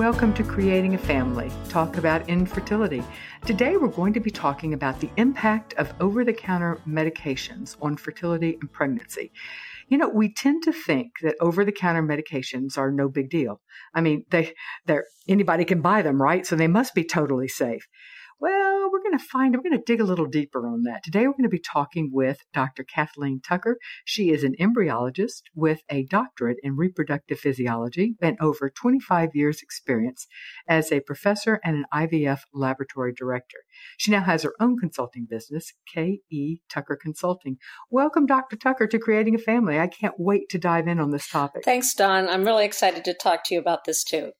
welcome to Creating a Family. Talk about infertility. Today we're going to be talking about the impact of over the counter medications on fertility and pregnancy. You know, we tend to think that over the counter medications are no big deal. I mean, they they're anybody can buy them, right? So they must be totally safe. Well, we're going to find, we're going to dig a little deeper on that. Today, we're going to be talking with Dr. Kathleen Tucker. She is an embryologist with a doctorate in reproductive physiology and over 25 years' experience as a professor and an IVF laboratory director. She now has her own consulting business, K.E. Tucker Consulting. Welcome, Dr. Tucker, to Creating a Family. I can't wait to dive in on this topic. Thanks, Dawn. I'm really excited to talk to you about this too.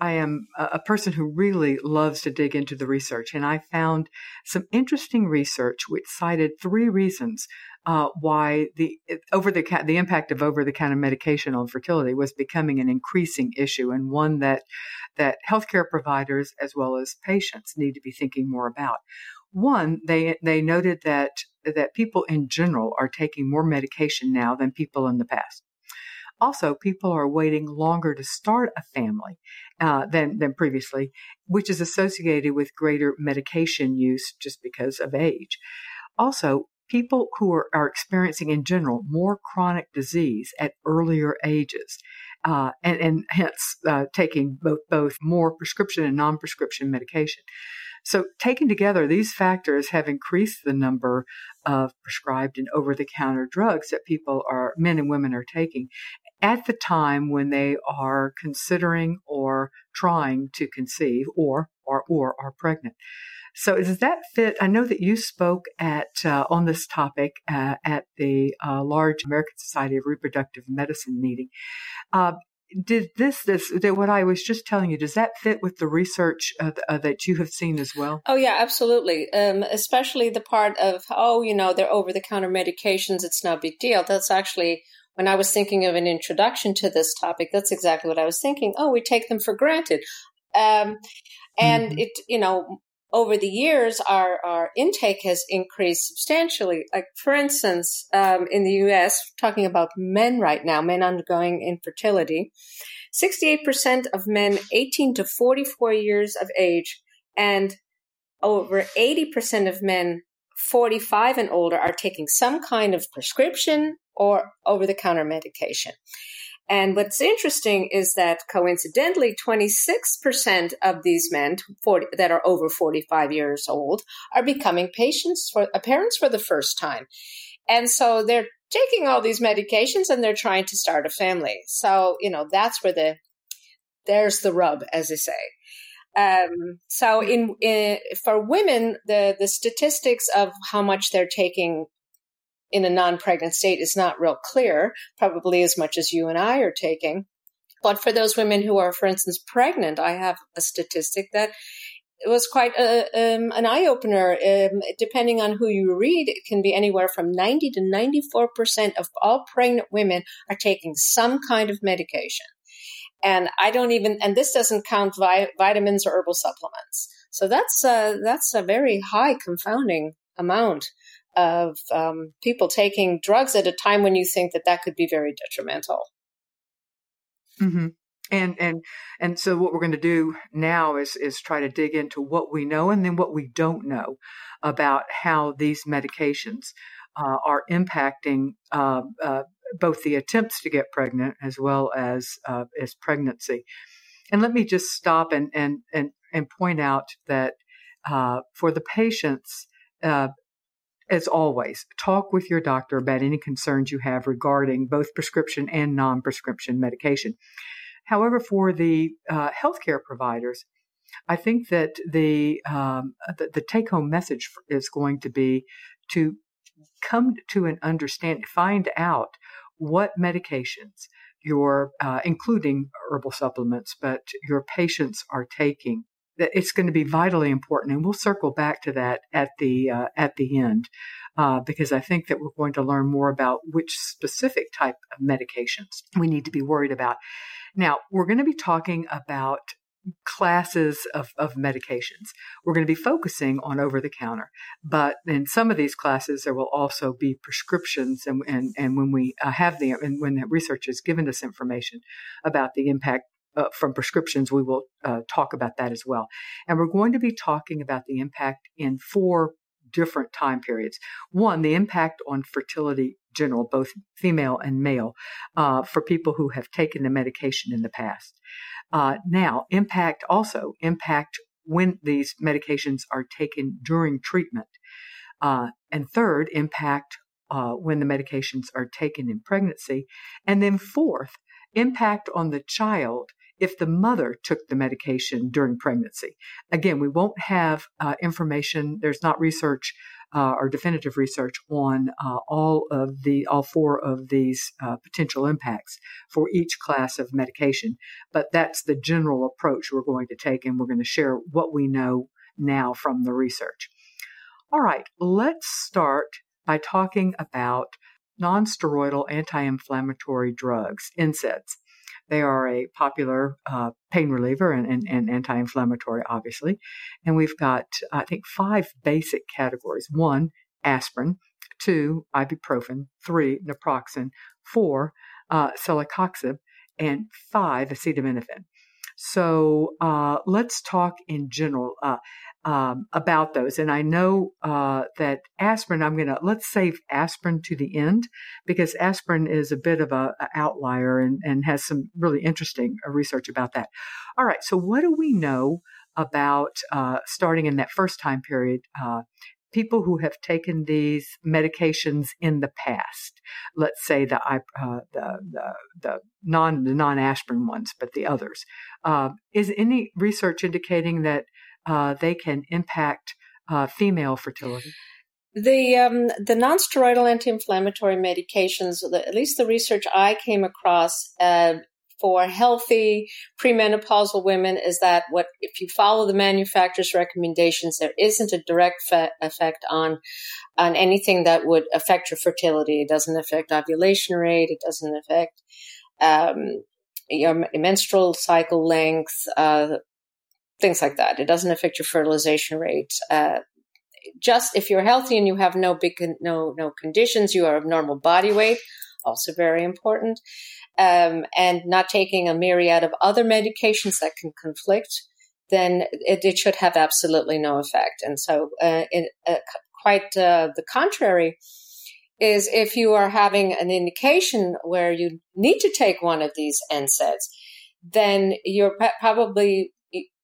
I am a person who really loves to dig into the research, and I found some interesting research which cited three reasons uh, why the over the the impact of over the counter medication on fertility was becoming an increasing issue, and one that that healthcare providers as well as patients need to be thinking more about. One, they they noted that that people in general are taking more medication now than people in the past. Also, people are waiting longer to start a family uh, than, than previously, which is associated with greater medication use just because of age. Also, people who are, are experiencing in general more chronic disease at earlier ages. Uh, and, and, hence uh, taking both, both more prescription and non-prescription medication. So, taken together, these factors have increased the number of prescribed and over the counter drugs that people are, men and women are taking at the time when they are considering or trying to conceive or, or, or are pregnant. So does that fit? I know that you spoke at uh, on this topic uh, at the uh, large American Society of Reproductive Medicine meeting. Uh, did this this did what I was just telling you? Does that fit with the research uh, uh, that you have seen as well? Oh yeah, absolutely. Um, especially the part of oh, you know, they're over the counter medications. It's no big deal. That's actually when I was thinking of an introduction to this topic. That's exactly what I was thinking. Oh, we take them for granted, um, and mm-hmm. it you know over the years, our, our intake has increased substantially. Like, for instance, um, in the US, talking about men right now, men undergoing infertility, 68% of men 18 to 44 years of age and over 80% of men 45 and older are taking some kind of prescription or over the counter medication. And what's interesting is that coincidentally, 26% of these men 40, that are over 45 years old are becoming patients for uh, parents for the first time. And so they're taking all these medications and they're trying to start a family. So, you know, that's where the, there's the rub, as they say. Um, so in, in, for women, the, the statistics of how much they're taking in a non-pregnant state is not real clear, probably as much as you and I are taking. But for those women who are, for instance, pregnant, I have a statistic that was quite a, um, an eye opener. Um, depending on who you read, it can be anywhere from 90 to 94% of all pregnant women are taking some kind of medication. And I don't even, and this doesn't count vi- vitamins or herbal supplements. So that's a, that's a very high confounding amount of um, people taking drugs at a time when you think that that could be very detrimental. Mm-hmm. And and and so what we're going to do now is is try to dig into what we know and then what we don't know about how these medications uh, are impacting uh, uh, both the attempts to get pregnant as well as uh, as pregnancy. And let me just stop and and and and point out that uh, for the patients, uh, as always, talk with your doctor about any concerns you have regarding both prescription and non prescription medication. However, for the uh, healthcare providers, I think that the, um, the, the take home message is going to be to come to an understand, find out what medications your, uh, including herbal supplements, but your patients are taking that it's going to be vitally important, and we'll circle back to that at the uh, at the end uh, because I think that we're going to learn more about which specific type of medications we need to be worried about. Now, we're going to be talking about classes of, of medications. We're going to be focusing on over the counter, but in some of these classes, there will also be prescriptions. And, and, and when we uh, have the, and when the research has given us information about the impact uh, from prescriptions, we will uh, talk about that as well. And we're going to be talking about the impact in four different time periods. One, the impact on fertility general, both female and male, uh, for people who have taken the medication in the past. Uh, now, impact also impact when these medications are taken during treatment. Uh, and third, impact uh, when the medications are taken in pregnancy. And then fourth, impact on the child if the mother took the medication during pregnancy. Again, we won't have uh, information, there's not research uh, or definitive research on uh, all of the all four of these uh, potential impacts for each class of medication. But that's the general approach we're going to take and we're going to share what we know now from the research. All right let's start by talking about nonsteroidal anti-inflammatory drugs NSAIDs they are a popular uh, pain reliever and, and, and anti inflammatory, obviously. And we've got, I think, five basic categories. One, aspirin, two, ibuprofen, three, naproxen, four, uh, celecoxib, and five, acetaminophen. So uh, let's talk in general. Uh, um, about those. And I know uh, that aspirin, I'm to, let's save aspirin to the end because aspirin is a bit of a, a outlier and, and has some really interesting uh, research about that. All right. So what do we know about uh, starting in that first time period? Uh, people who have taken these medications in the past, let's say the uh, the, the, the non the non aspirin ones, but the others, uh, is any research indicating that uh, they can impact uh, female fertility? The um, the nonsteroidal anti-inflammatory medications, at least the research I came across uh, for healthy premenopausal women, is that what if you follow the manufacturer's recommendations, there isn't a direct fe- effect on on anything that would affect your fertility. It doesn't affect ovulation rate. It doesn't affect um, your menstrual cycle length, uh, things like that. It doesn't affect your fertilization rate. Uh, just if you're healthy and you have no big no no conditions, you are of normal body weight, also very important, um, and not taking a myriad of other medications that can conflict, then it, it should have absolutely no effect. And so, uh, in, uh, quite uh, the contrary is if you are having an indication where you need to take one of these NSAIDs, then you're probably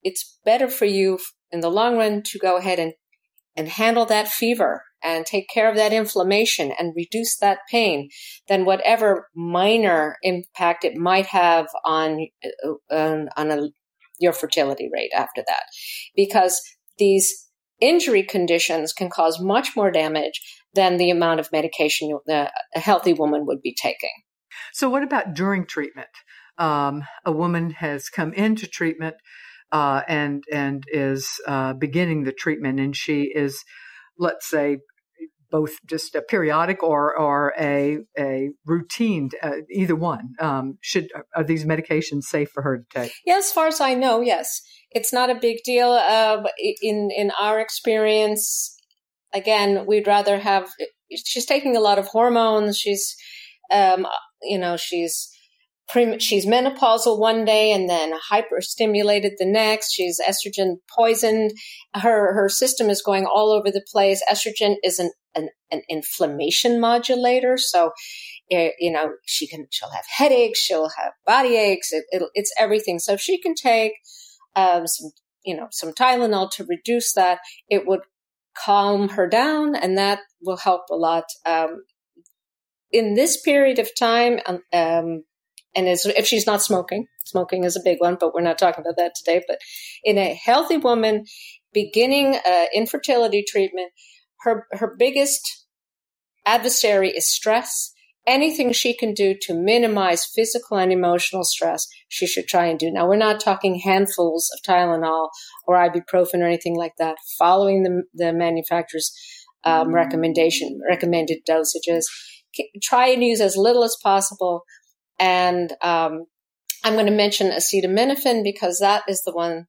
it's better for you in the long run to go ahead and, and handle that fever and take care of that inflammation and reduce that pain than whatever minor impact it might have on, uh, on, on a, your fertility rate after that. Because these injury conditions can cause much more damage than the amount of medication a healthy woman would be taking. So, what about during treatment? Um, a woman has come into treatment uh, and and is uh, beginning the treatment, and she is, let's say, both just a periodic or or a a routine, uh, either one. Um, should are these medications safe for her to take? Yeah, as far as I know, yes, it's not a big deal. Uh, in in our experience, again, we'd rather have. She's taking a lot of hormones. She's, um, you know, she's she's menopausal one day and then hyperstimulated the next. She's estrogen poisoned. Her her system is going all over the place. Estrogen is an an, an inflammation modulator, so it, eh, you know she can she'll have headaches, she'll have body aches. It, it's everything. So if she can take um, some you know some Tylenol to reduce that, it would calm her down, and that will help a lot. Um, in this period of time, um, um and is, if she's not smoking, smoking is a big one, but we're not talking about that today. But in a healthy woman beginning uh, infertility treatment, her her biggest adversary is stress. Anything she can do to minimize physical and emotional stress, she should try and do. Now, we're not talking handfuls of Tylenol or ibuprofen or anything like that. Following the, the manufacturer's um, recommendation, recommended dosages, try and use as little as possible and um, I'm going to mention acetaminophen because that is the one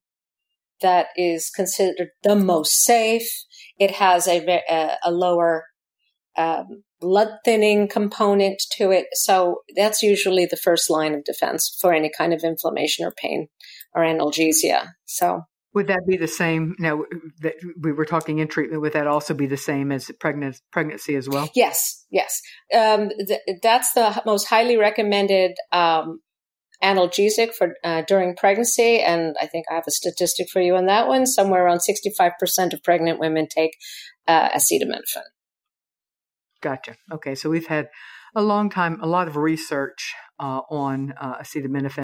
that is considered the most safe. It has a, a, a lower um, blood thinning component to it. So that's usually the first line of defense for any kind of inflammation or pain or analgesia. So would that be the same? Now that we were talking in treatment, would that also be the same as pregnant, pregnancy as well? Yes, yes. Um, th- that's the most highly recommended um, analgesic for uh, during pregnancy, and I think I have a statistic for you on that one. Somewhere around sixty-five percent of pregnant women take uh, acetaminophen. Gotcha. Okay, so we've had a long time, a lot of research uh, on uh, acetaminophen.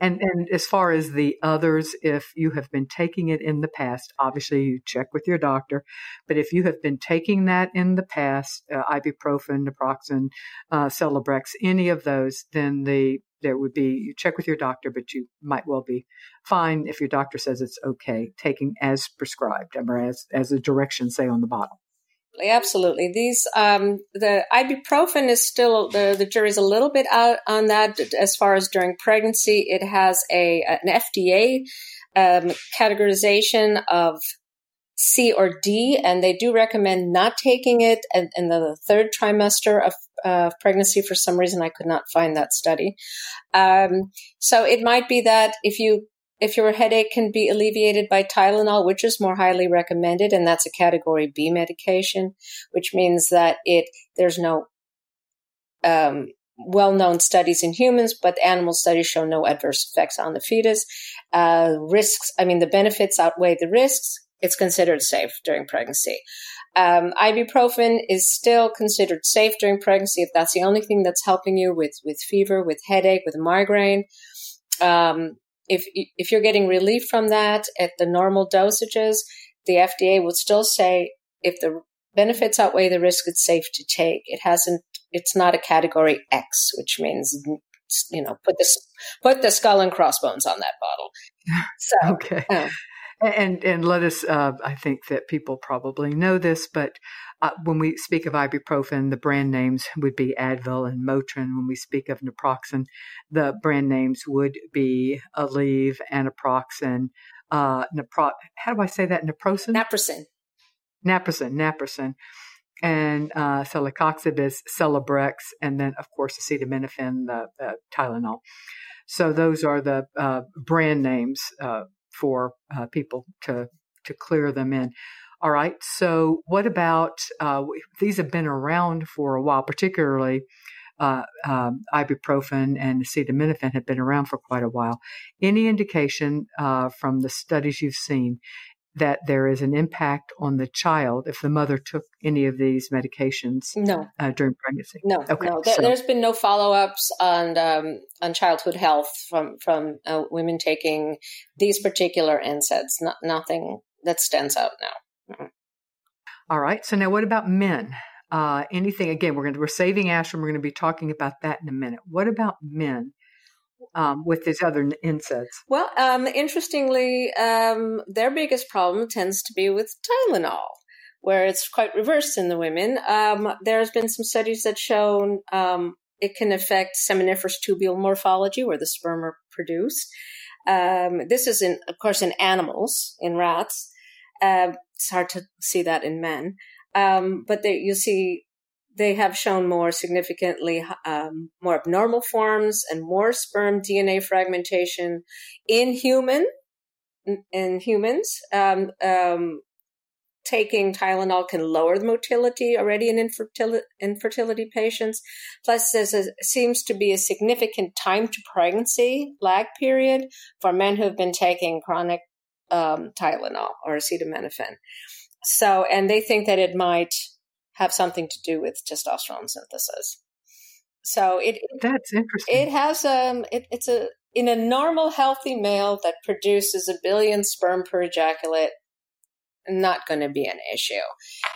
And, and as far as the others, if you have been taking it in the past, obviously you check with your doctor. But if you have been taking that in the past, uh, ibuprofen, naproxen, uh, Celebrex, any of those, then the there would be you check with your doctor, but you might well be fine if your doctor says it's okay taking as prescribed or as as the directions say on the bottle absolutely. These um, the ibuprofen is still the the jury's a little bit out on that as far as during pregnancy. It has a an FDA um, categorization of C or D, and they do recommend not taking it in, in the third trimester of pregnancy. For some reason, I could not find that study. Um, so it might be that if you if your headache can be alleviated by Tylenol, which is more highly recommended, and that's a category B medication, which means that it there's no um, well-known studies in humans, but animal studies show no adverse effects on the fetus. Uh, risks, I mean, the benefits outweigh the risks. It's considered safe during pregnancy. Um, ibuprofen is still considered safe during pregnancy if that's the only thing that's helping you with with fever, with headache, with migraine. Um, if if you're getting relief from that at the normal dosages, the FDA would still say if the benefits outweigh the risk, it's safe to take. It hasn't. It's not a category X, which means you know put this put the skull and crossbones on that bottle. So okay. Uh, and and let us. Uh, I think that people probably know this, but uh, when we speak of ibuprofen, the brand names would be Advil and Motrin. When we speak of naproxen, the brand names would be Aleve, Anaproxen, uh, Napro- How do I say that? Naproxen. Naproxen. Naproxen. Naproxen. And uh, celecoxib is Celebrex, and then of course acetaminophen, the Tylenol. So those are the uh, brand names uh, for uh, people to to clear them in. All right. So, what about uh, these have been around for a while, particularly uh, um, ibuprofen and acetaminophen have been around for quite a while. Any indication uh, from the studies you've seen that there is an impact on the child if the mother took any of these medications no. Uh, during pregnancy? No, okay. no. There, has been no follow ups on um, on childhood health from from uh, women taking these particular NSAIDs. Not, nothing that stands out now. All right. So now, what about men? Uh, anything again? We're going to we're saving aspirin. We're going to be talking about that in a minute. What about men? Um, with these other NSAIDs? Well, um, interestingly, um, their biggest problem tends to be with Tylenol, where it's quite reversed in the women. Um, there's been some studies that show um, it can affect seminiferous tubule morphology, where the sperm are produced. Um, this is, in, of course, in animals, in rats. Uh, it's hard to see that in men, um, but they, you see they have shown more significantly um, more abnormal forms and more sperm DNA fragmentation in human in humans. Um, um, taking Tylenol can lower the motility already in infertility, infertility patients. Plus, there seems to be a significant time to pregnancy lag period for men who have been taking chronic um, Tylenol or acetaminophen. So, and they think that it might have something to do with testosterone synthesis. So it that's interesting. It has um it, it's a in a normal healthy male that produces a billion sperm per ejaculate, not going to be an issue.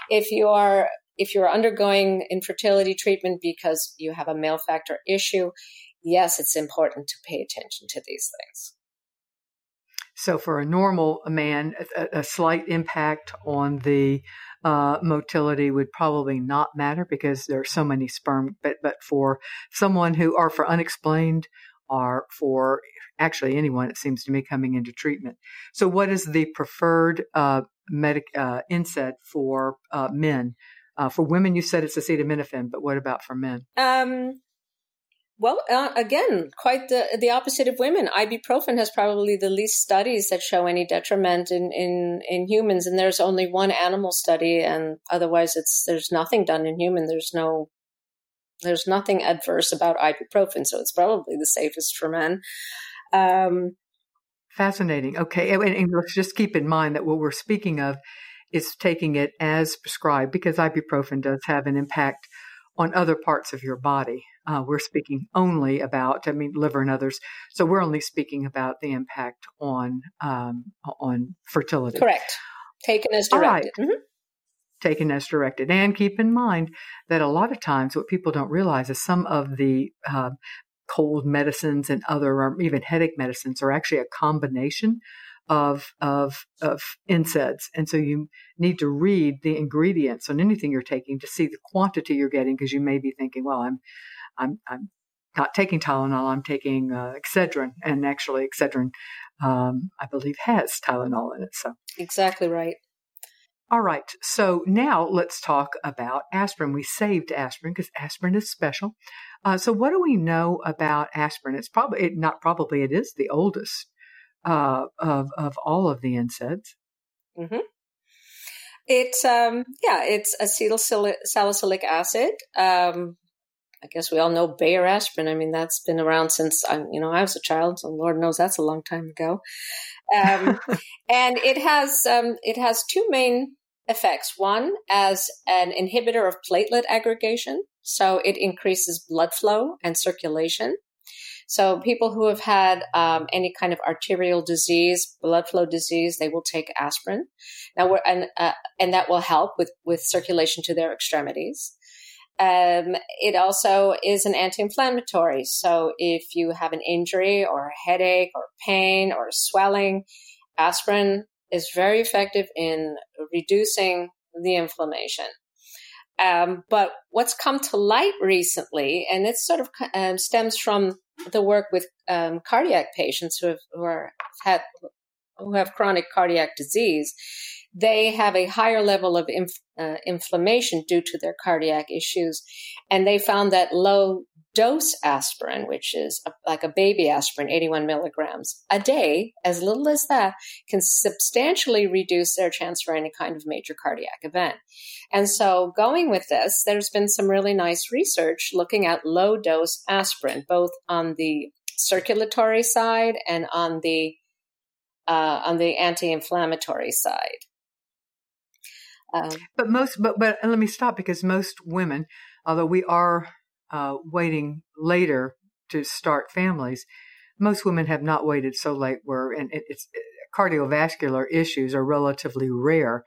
If you are if you're undergoing infertility treatment because you have a male factor issue, yes, it's important to pay attention to these things. So for a normal man, a, a slight impact on the uh, motility would probably not matter because there are so many sperm. But but for someone who are for unexplained or for actually anyone, it seems to me coming into treatment. So what is the preferred uh, medic uh, for uh, men Uh, for women, you said it's acetaminophen, but what about for men? Um, well, uh, again, quite the the opposite of women. Ibuprofen has probably the least studies that show any detriment in, in, in humans, and there's only one animal study, and otherwise, it's there's nothing done in human. There's no there's nothing adverse about ibuprofen, so it's probably the safest for men. Um, Fascinating. Okay, and, and let's just keep in mind that what we're speaking of is taking it as prescribed because ibuprofen does have an impact on other parts of your body. Uh, we're speaking only about, I mean, liver and others. So we're only speaking about the impact on um, on fertility. Correct. Taken as directed. Mm-hmm. Taken as directed. And keep in mind that a lot of times what people don't realize is some of the uh, cold medicines and other, or even headache medicines, are actually a combination of of of NSAIDs, and so you need to read the ingredients on anything you're taking to see the quantity you're getting because you may be thinking, well, I'm I'm I'm not taking Tylenol, I'm taking uh, Excedrin, and actually Excedrin, um, I believe, has Tylenol in it. So exactly right. All right, so now let's talk about aspirin. We saved aspirin because aspirin is special. Uh, so, what do we know about aspirin? It's probably it, not probably it is the oldest uh, of of all of the NSAIDs. Mm-hmm. It's um, yeah, it's acetyl salicylic acid. Um, I guess we all know Bayer aspirin. I mean, that's been around since I, you know I was a child. So Lord knows that's a long time ago. Um, and it has um, it has two main effects. One, as an inhibitor of platelet aggregation, so it increases blood flow and circulation. So people who have had um, any kind of arterial disease, blood flow disease, they will take aspirin. Now, we're, and uh, and that will help with with circulation to their extremities. Um, it also is an anti-inflammatory. So if you have an injury or a headache or pain or swelling, aspirin is very effective in reducing the inflammation. Um, but what's come to light recently, and it sort of um, stems from the work with um, cardiac patients who have who are who have chronic cardiac disease, they have a higher level of inf- uh, inflammation due to their cardiac issues, and they found that low dose aspirin, which is a, like a baby aspirin, 81 milligrams a day, as little as that, can substantially reduce their chance for any kind of major cardiac event. And so, going with this, there's been some really nice research looking at low dose aspirin, both on the circulatory side and on the uh, on the anti-inflammatory side. Um, but most, but but let me stop because most women, although we are uh, waiting later to start families. Most women have not waited so late where, and it, it's cardiovascular issues are relatively rare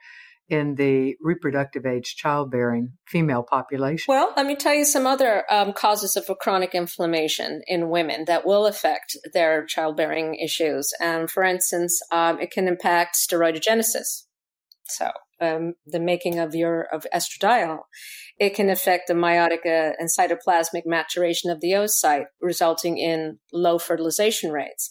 in the reproductive age childbearing female population. Well, let me tell you some other um, causes of chronic inflammation in women that will affect their childbearing issues. And for instance, um, it can impact steroidogenesis. So um, the making of your of estradiol. It can affect the meiotic uh, and cytoplasmic maturation of the oocyte, resulting in low fertilization rates.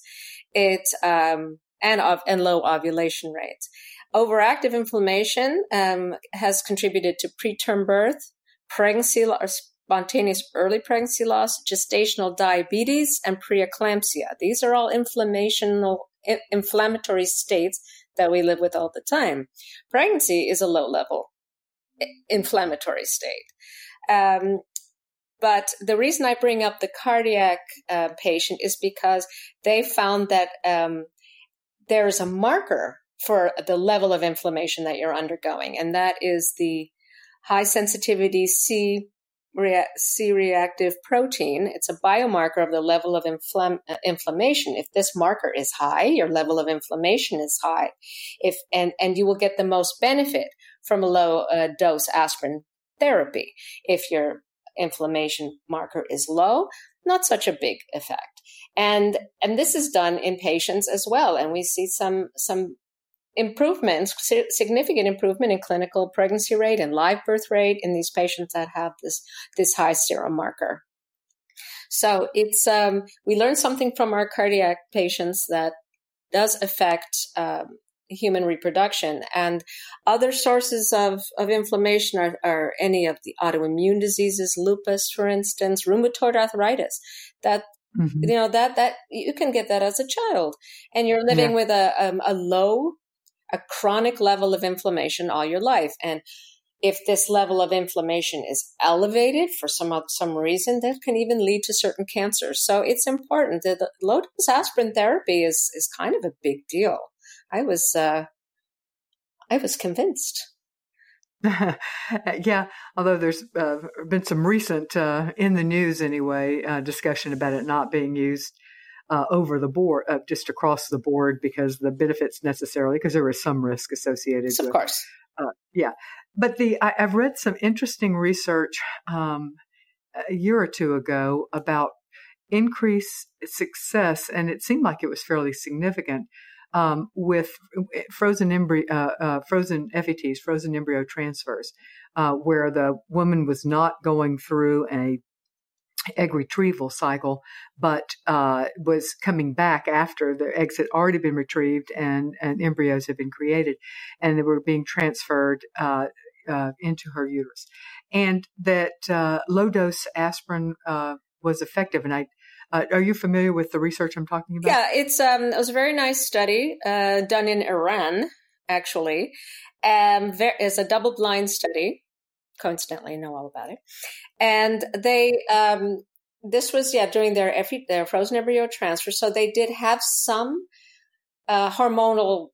It um, and of and low ovulation rates. Overactive inflammation um, has contributed to preterm birth, pregnancy or spontaneous early pregnancy loss, gestational diabetes, and preeclampsia. These are all inflammational inflammatory states that we live with all the time. Pregnancy is a low level inflammatory state. Um, but the reason I bring up the cardiac uh, patient is because they found that um, there's a marker for the level of inflammation that you're undergoing, and that is the high sensitivity C C reactive protein. It's a biomarker of the level of infl- inflammation. If this marker is high, your level of inflammation is high. If and and you will get the most benefit from a low uh, dose aspirin therapy. If your inflammation marker is low, not such a big effect. And and this is done in patients as well, and we see some some improvements, significant improvement in clinical pregnancy rate and live birth rate in these patients that have this this high serum marker. So it's um, we learned something from our cardiac patients that does affect um, human reproduction. And other sources of, of inflammation are, are any of the autoimmune diseases, lupus, for instance, rheumatoid arthritis. That mm-hmm. you know that that you can get that as a child, and you're living yeah. with a um, a low, a chronic level of inflammation all your life, and if this level of inflammation is elevated for some some reason, that can even lead to certain cancers. So it's important that low dose aspirin therapy is is kind of a big deal. I was uh, I was convinced. yeah, although there's uh, been some recent uh, in the news anyway uh, discussion about it not being used uh, over the board, uh, just across the board, because the benefits necessarily, because there is some risk associated. Of with, course. Uh, yeah, but the I, have read some interesting research um, a year or two ago about increased success, and it seemed like it was fairly significant um, with frozen embryo, uh, uh, frozen FETs, frozen embryo transfers, uh, where the woman was not going through a egg retrieval cycle, but uh, was coming back after the eggs had already been retrieved and, and embryos had been created, and they were being transferred uh, uh, into her uterus, and that low dose aspirin was effective. And I uh, are you familiar with the research I'm talking about? Yeah, it's um, it was a very nice study uh, done in Iran, actually. Um, there is a double blind study. Coincidentally, know all about it. And they um, this was yeah during their every, their frozen embryo transfer, so they did have some uh, hormonal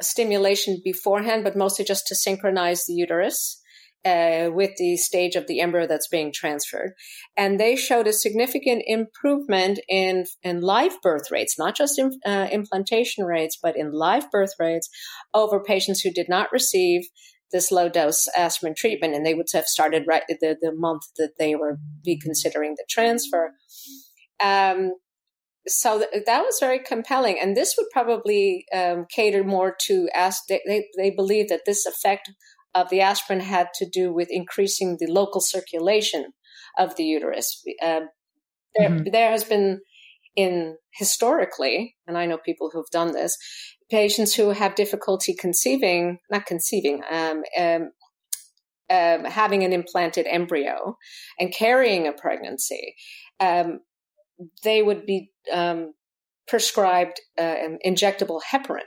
stimulation beforehand, but mostly just to synchronize the uterus uh, with the stage of the embryo that's being transferred. And they showed a significant improvement in, in live birth rates, not just in, uh, implantation rates, but in live birth rates over patients who did not receive this low dose aspirin treatment. And they would have started right the, the month that they were be considering the transfer. Um, so th- that was very compelling, and this would probably um, cater more to ask. They, they, they believe that this effect of the aspirin had to do with increasing the local circulation of the uterus. Uh, there, mm-hmm. there has been in historically, and I know people who've done this, patients who have difficulty conceiving, not conceiving, um, um, um, having an implanted embryo and carrying a pregnancy, um, they would be um, prescribed uh, injectable heparin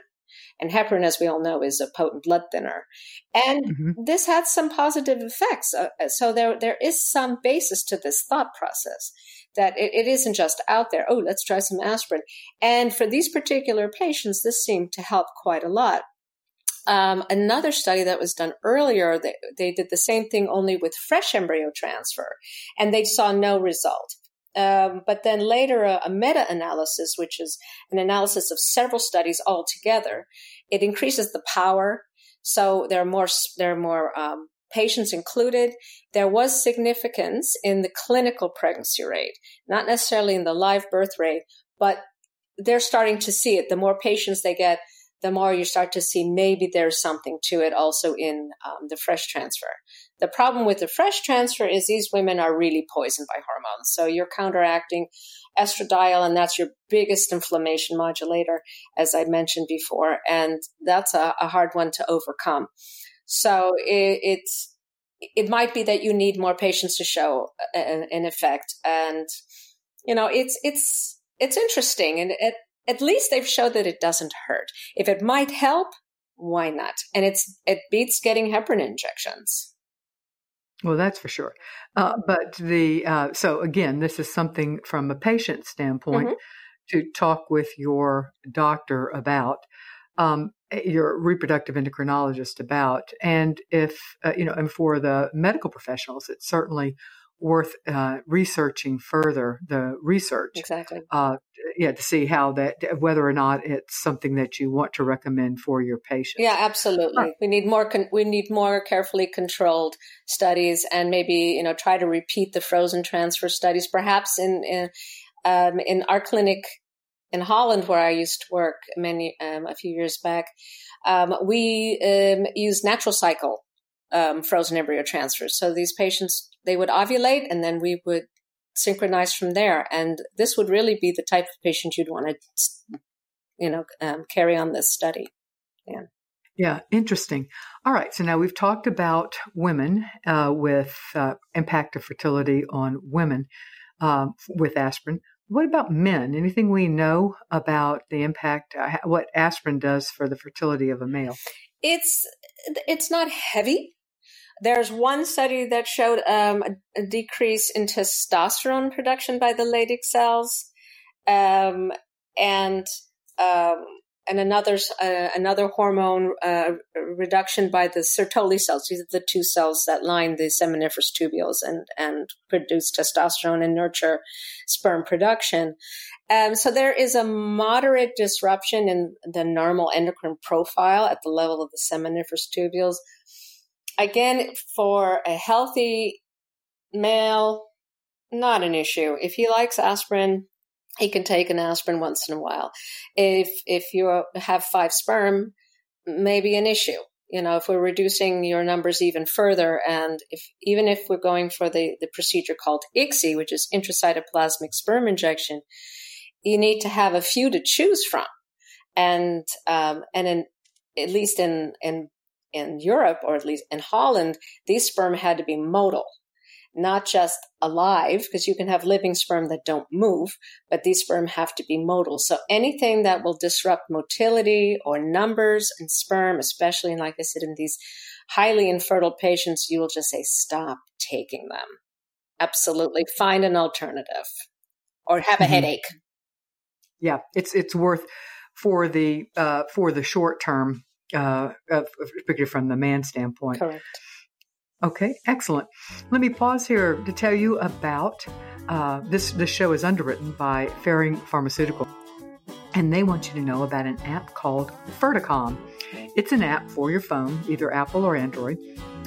and heparin, as we all know, is a potent blood thinner. And mm-hmm. this had some positive effects. Uh, uh, so there, there is some basis to this thought process that it, it isn't just out there, oh, let's try some aspirin. And for these particular patients, this seemed to help quite a lot. Um, another study that was done earlier, they, they did the same thing only with fresh embryo transfer, and they saw no result. Um, but then later, a, a meta analysis, which is an analysis of several studies all together, it increases the power. So there are more, there are more um, patients included. There was significance in the clinical pregnancy rate, not necessarily in the live birth rate, but they're starting to see it. The more patients they get, the more you start to see maybe there's something to it also in um, the fresh transfer. The problem with the fresh transfer is these women are really poisoned by hormones. So you're counteracting estradiol, and that's your biggest inflammation modulator, as I mentioned before. And that's a, a hard one to overcome. So it, it's, it might be that you need more patients to show an, an effect. And, you know, it's, it's, it's interesting. And it, at least they've showed that it doesn't hurt. If it might help, why not? And it's, it beats getting heparin injections. Well, that's for sure. Uh, but the uh, so again, this is something from a patient standpoint mm-hmm. to talk with your doctor about, um, your reproductive endocrinologist about, and if uh, you know, and for the medical professionals, it's certainly worth uh, researching further the research exactly. uh, yeah to see how that whether or not it's something that you want to recommend for your patients yeah absolutely. We need more con- we need more carefully controlled studies and maybe you know try to repeat the frozen transfer studies perhaps in in, um, in our clinic in Holland, where I used to work many um, a few years back, um, we um, use natural cycle um, frozen embryo transfers. So these patients they would ovulate and then we would synchronize from there. And this would really be the type of patient you'd want to, you know, um, carry on this study. Yeah. Yeah, interesting. All right, so now we've talked about women uh, with uh, impact of fertility on women um, with aspirin. What about men? Anything we know about the impact, uh, what aspirin does for the fertility of a male? It's it's not heavy. There's one study that showed um, a, decrease in testosterone production by the Leydig cells, um, and um, and another uh, another hormone uh, reduction by the Sertoli cells. These are the two cells that line the seminiferous tubules and and produce testosterone and nurture sperm production. Um, so there is a moderate disruption in the normal endocrine profile at the level of the seminiferous tubules. Again, for a healthy male, not an issue. If he likes aspirin, he can take an aspirin once in a while. If if you have five sperm, maybe an issue. You know, if we're reducing your numbers even further, and if even if we're going for the the procedure called ICSI, which is intracytoplasmic sperm injection, you need to have a few to choose from, and um, and in at least in in in Europe or at least in Holland, these sperm had to be motile not just alive, because you can have living sperm that don't move, but these sperm have to be motile. So anything that will disrupt motility or numbers in sperm, especially, in, like I said, in these highly infertile patients, you will just say, stop taking them. Absolutely. Find an alternative or have a mm-hmm. headache. Yeah, it's, it's worth for the, uh, for the short term, uh, particularly from the man standpoint. Correct. Okay, excellent. Let me pause here to tell you about uh, this. This show is underwritten by Ferring Pharmaceutical, and they want you to know about an app called FertiCalm. It's an app for your phone, either Apple or Android,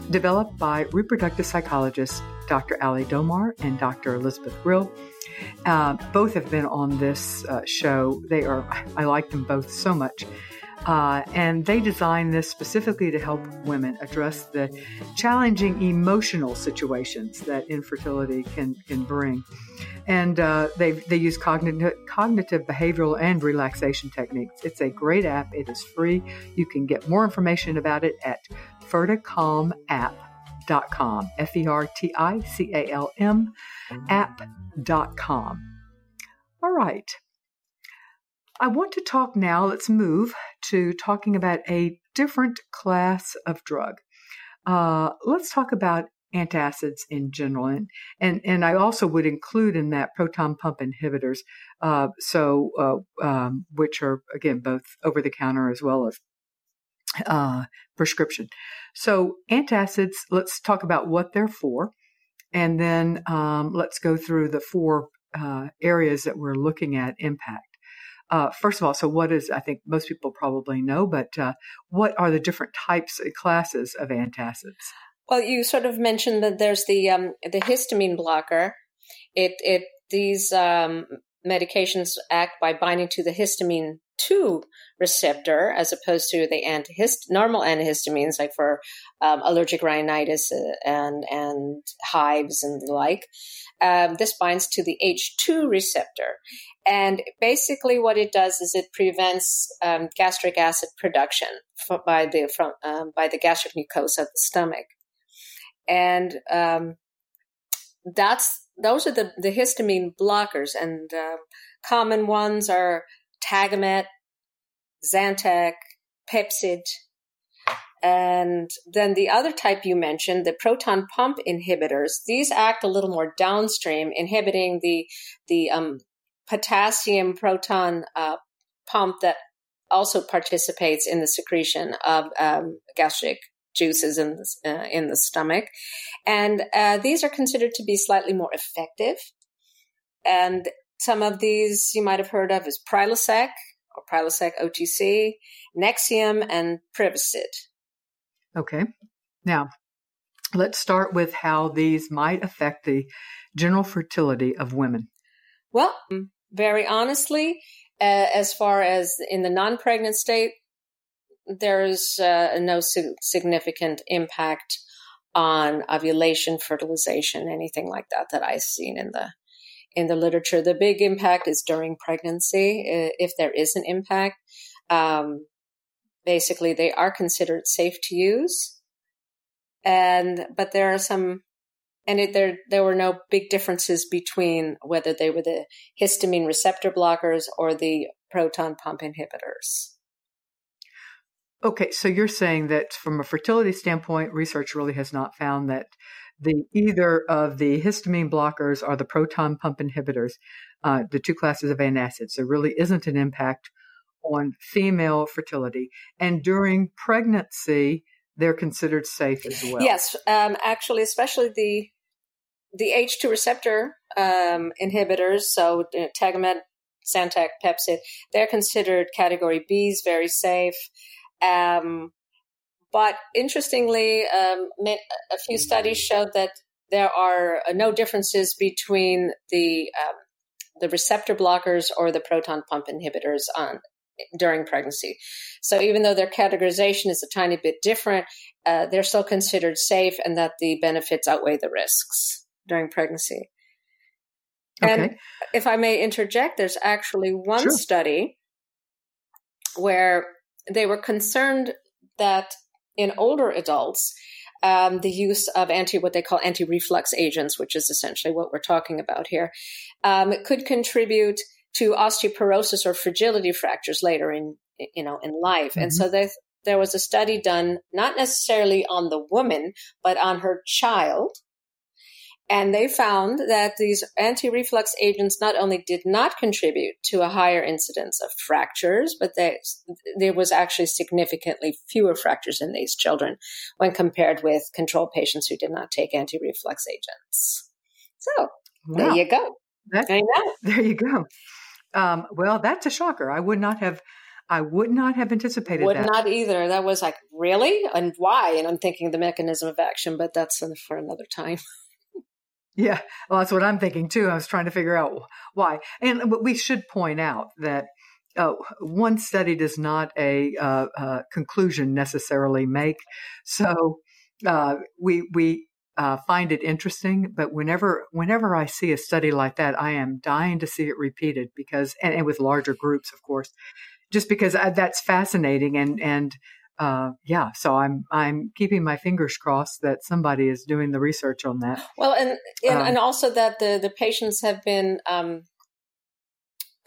developed by reproductive psychologists Dr. Ali Domar and Dr. Elizabeth Grill. Uh, both have been on this uh, show. They are, I like them both so much. Uh, and they designed this specifically to help women address the challenging emotional situations that infertility can, can bring. And uh, they, they use cognitive, cognitive behavioral and relaxation techniques. It's a great app. It is free. You can get more information about it at ferticalmapp.com. F E R T I C A L M app.com. All right. I want to talk now, let's move to talking about a different class of drug. Uh, let's talk about antacids in general, and, and and I also would include in that proton pump inhibitors, uh, so uh, um, which are again both over the counter as well as uh, prescription. So antacids, let's talk about what they're for, and then um, let's go through the four uh, areas that we're looking at impact. Uh, first of all, so what is, I think most people probably know, but uh, what are the different types and classes of antacids? Well, you sort of mentioned that there's the um, the histamine blocker. It it these um, medications act by binding to the histamine two receptor as opposed to the antihist normal antihistamines like for um, allergic rhinitis uh, and and hives and the like. Um, this binds to the H2 receptor, and basically, what it does is it prevents um, gastric acid production by the from um, by the gastric mucosa of the stomach, and um, that's those are the, the histamine blockers. And uh, common ones are Tagamet, Zantac, Pepcid, and then the other type you mentioned, the proton pump inhibitors, these act a little more downstream, inhibiting the the um, potassium proton uh, pump that also participates in the secretion of um, gastric juices in the, uh, in the stomach. And uh, these are considered to be slightly more effective. And some of these you might have heard of is Prilosec or Prilosec OTC, Nexium, and Prevacid. Okay. Now, let's start with how these might affect the general fertility of women. Well, very honestly, uh, as far as in the non pregnant state, there's uh, no significant impact on ovulation, fertilization, anything like that that I've seen in the in the literature. The big impact is during pregnancy, if there is an impact. Um, basically they are considered safe to use. And, but there are some, and it, there, there were no big differences between whether they were the histamine receptor blockers or the proton pump inhibitors. Okay, so you're saying that from a fertility standpoint, research really has not found that the either of the histamine blockers or the proton pump inhibitors, uh, the two classes of antacids, there really isn't an impact on female fertility. And during pregnancy, they're considered safe as well. Yes, um, actually, especially the the H2 receptor um, inhibitors, so uh, Tagamet, Zantac, Pepcid, they're considered category Bs, very safe. Um, but interestingly, um, a few studies showed that there are uh, no differences between the um, the receptor blockers or the proton pump inhibitors on during pregnancy. So even though their categorization is a tiny bit different, uh, they're still considered safe, and that the benefits outweigh the risks during pregnancy. Okay. And if I may interject, there's actually one sure. study where they were concerned that in older adults, um, the use of anti what they call anti reflux agents, which is essentially what we're talking about here, um, could contribute to osteoporosis or fragility fractures later in you know in life. Mm-hmm. And so there there was a study done not necessarily on the woman, but on her child, and they found that these anti reflux agents not only did not contribute to a higher incidence of fractures, but they, there was actually significantly fewer fractures in these children when compared with control patients who did not take anti reflux agents. So wow. there you go. That's, I know. There you go. Um, well, that's a shocker. I would not have. I would not have anticipated would that. not either. That was like, really? And why? And I'm thinking the mechanism of action, but that's for another time. Yeah, well, that's what I'm thinking too. I was trying to figure out why. And we should point out that uh, one study does not a uh, uh, conclusion necessarily make. So uh, we we uh, find it interesting, but whenever whenever I see a study like that, I am dying to see it repeated because and, and with larger groups, of course, just because that's fascinating and and uh, yeah, so I'm I'm keeping my fingers crossed that somebody is doing the research on that. Well, and and, um, and also that the the patients have been um,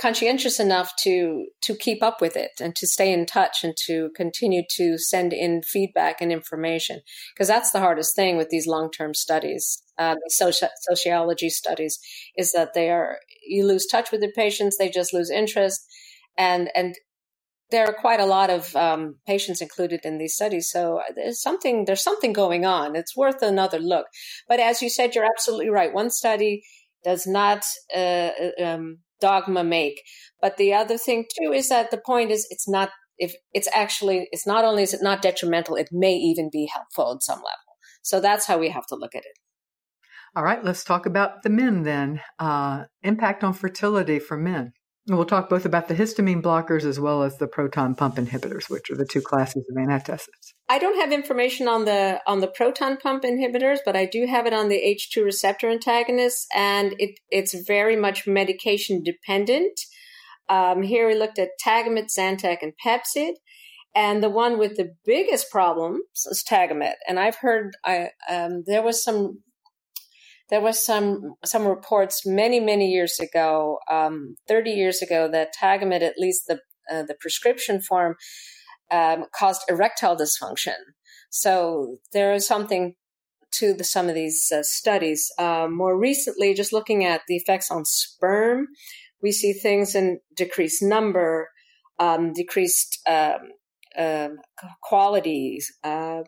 conscientious enough to to keep up with it and to stay in touch and to continue to send in feedback and information because that's the hardest thing with these long term studies, uh, soci- sociology studies, is that they are you lose touch with the patients, they just lose interest, and and there are quite a lot of um, patients included in these studies. So uh, there's something there's something going on. It's worth another look. But as you said, you're absolutely right. One study does not uh, uh, um, dogma make. But the other thing too is that the point is it's not if it's actually it's not only is it not detrimental, it may even be helpful at some level. So that's how we have to look at it. All right, let's talk about the men then. Uh, impact on fertility for men. We'll talk both about the histamine blockers as well as the proton pump inhibitors, which are the two classes of antacids. I don't have information on the on the proton pump inhibitors, but I do have it on the H2 receptor antagonists, and it, it's very much medication dependent. Um, here we looked at Tagamet, Zantac, and Pepcid. And the one with the biggest problems is Tagamet. And I've heard I, um, there was some there was some some reports many many years ago, um, thirty years ago, that Tagamet, at least the uh, the prescription form, um, caused erectile dysfunction. So there is something to the, some of these uh, studies. Uh, more recently, just looking at the effects on sperm, we see things in decreased number, um, decreased um, um qualities, uh,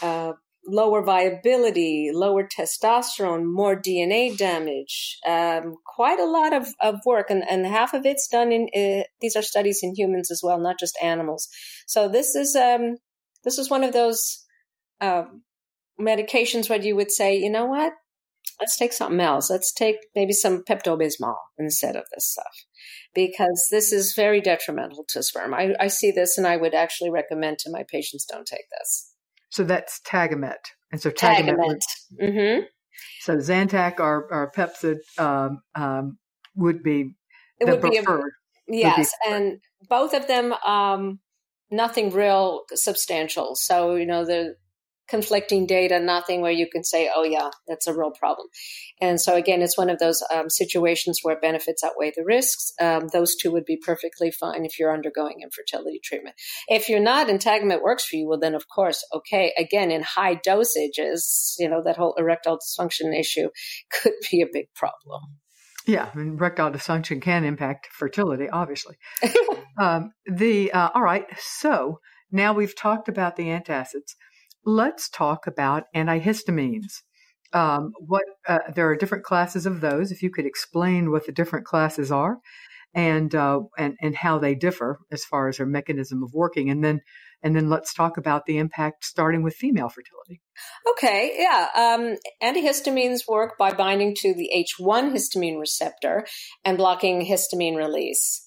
uh, lower viability, lower testosterone, more DNA damage, um, quite a lot of, of work. And, and half of it's done in, uh, these are studies in humans as well, not just animals. So this is, um, this is one of those, uh, medications where you would say, you know what? Let's take something else. Let's take maybe some Pepto Bismol instead of this stuff because this is very detrimental to sperm. I, I see this and I would actually recommend to my patients don't take this. So that's Tagamet. And so Tagamet. Tagamet. Mm-hmm. So Zantac or, or Pepcid um, um, would be it would preferred. Be a, yes, and both of them um, nothing real substantial. So, you know, the conflicting data, nothing where you can say, oh, yeah, that's a real problem. And so, again, it's one of those um, situations where benefits outweigh the risks. Um, those two would be perfectly fine if you're undergoing infertility treatment. If you're not, integument works for you, well, then, of course, okay, again, in high dosages, you know, that whole erectile dysfunction issue could be a big problem. Yeah, and erectile dysfunction can impact fertility, obviously. um, the uh, all right, so now we've talked about the antacids. Let's talk about antihistamines. Um, what uh, there are different classes of those. If you could explain what the different classes are, and uh, and and how they differ as far as their mechanism of working, and then and then let's talk about the impact starting with female fertility. Okay, yeah. Um, antihistamines work by binding to the H1 histamine receptor and blocking histamine release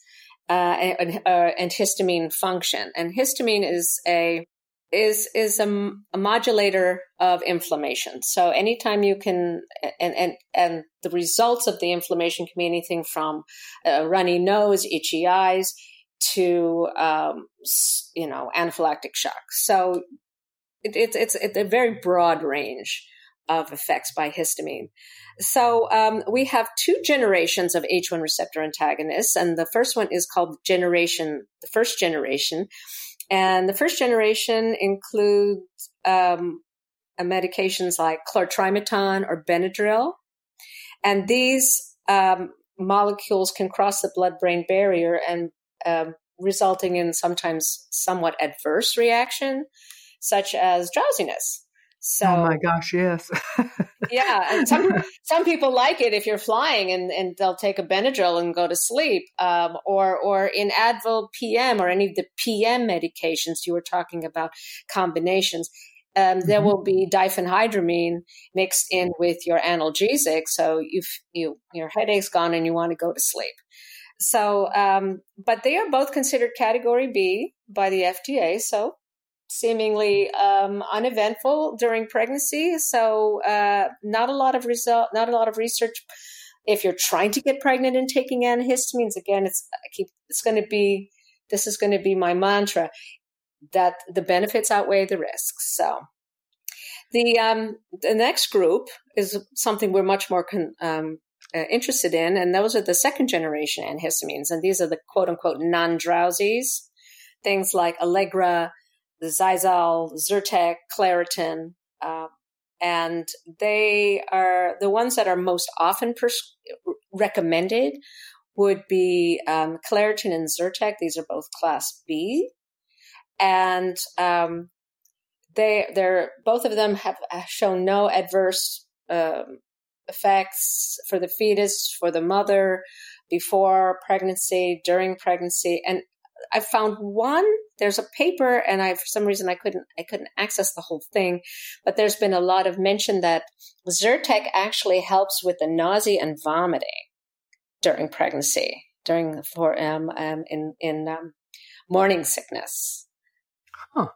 uh, and, uh, and histamine function. And histamine is a is is a, a, modulator of inflammation. So anytime you can, and and and the results of the inflammation can be anything from a runny nose, itchy eyes, to um, you know anaphylactic shock. So it, it's it's it's a very broad range of effects by histamine. So um, we have two generations of H1 receptor antagonists, and the first one is called generation, the first generation, and the first generation includes um, medications like Chlor-Trimeton or Benadryl, and these um, molecules can cross the blood-brain barrier and um, resulting in sometimes somewhat adverse reaction, such as drowsiness. So, oh my gosh, yes. yeah, and some some people like it if you're flying and, and they'll take a Benadryl and go to sleep, um, or or in Advil PM or any of the PM medications you were talking about combinations. Um, mm-hmm. There will be diphenhydramine mixed in with your analgesic, so you you your headache's gone and you want to go to sleep. So, um, but they are both considered Category B by the FDA. So, seemingly um, uneventful during pregnancy. So, uh, not a lot of result, not a lot of research. If you're trying to get pregnant and taking antihistamines, again, it's keep it's going to be this is going to be my mantra that the benefits outweigh the risks. So. The um, the next group is something we're much more con, um, uh, interested in, and those are the second generation antihistamines, and these are the quote unquote non drowsies, things like Allegra, the Xyzal, Zyrtec, Claritin, uh, and they are the ones that are most often pers- recommended would be um, Claritin and Zyrtec. These are both class B, and um, they they're both of them have shown no adverse um, effects for the fetus, for the mother, before pregnancy, during pregnancy. And I found one, there's a paper and I, for some reason I couldn't, I couldn't access the whole thing, but there's been a lot of mention that Zyrtec actually helps with the nausea and vomiting during pregnancy, during, for, um, um in, in, um, morning sickness. Huh.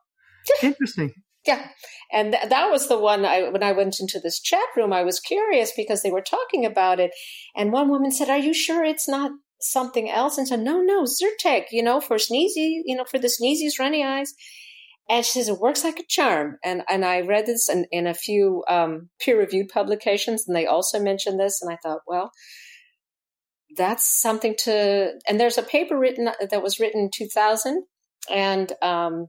Interesting. Yeah. And th- that was the one I, when I went into this chat room, I was curious because they were talking about it. And one woman said, Are you sure it's not something else? And said, No, no, Zyrtec, you know, for sneezy, you know, for the sneezies, runny eyes. And she says, It works like a charm. And, and I read this in, in a few um, peer reviewed publications, and they also mentioned this. And I thought, Well, that's something to, and there's a paper written that was written in 2000. And um,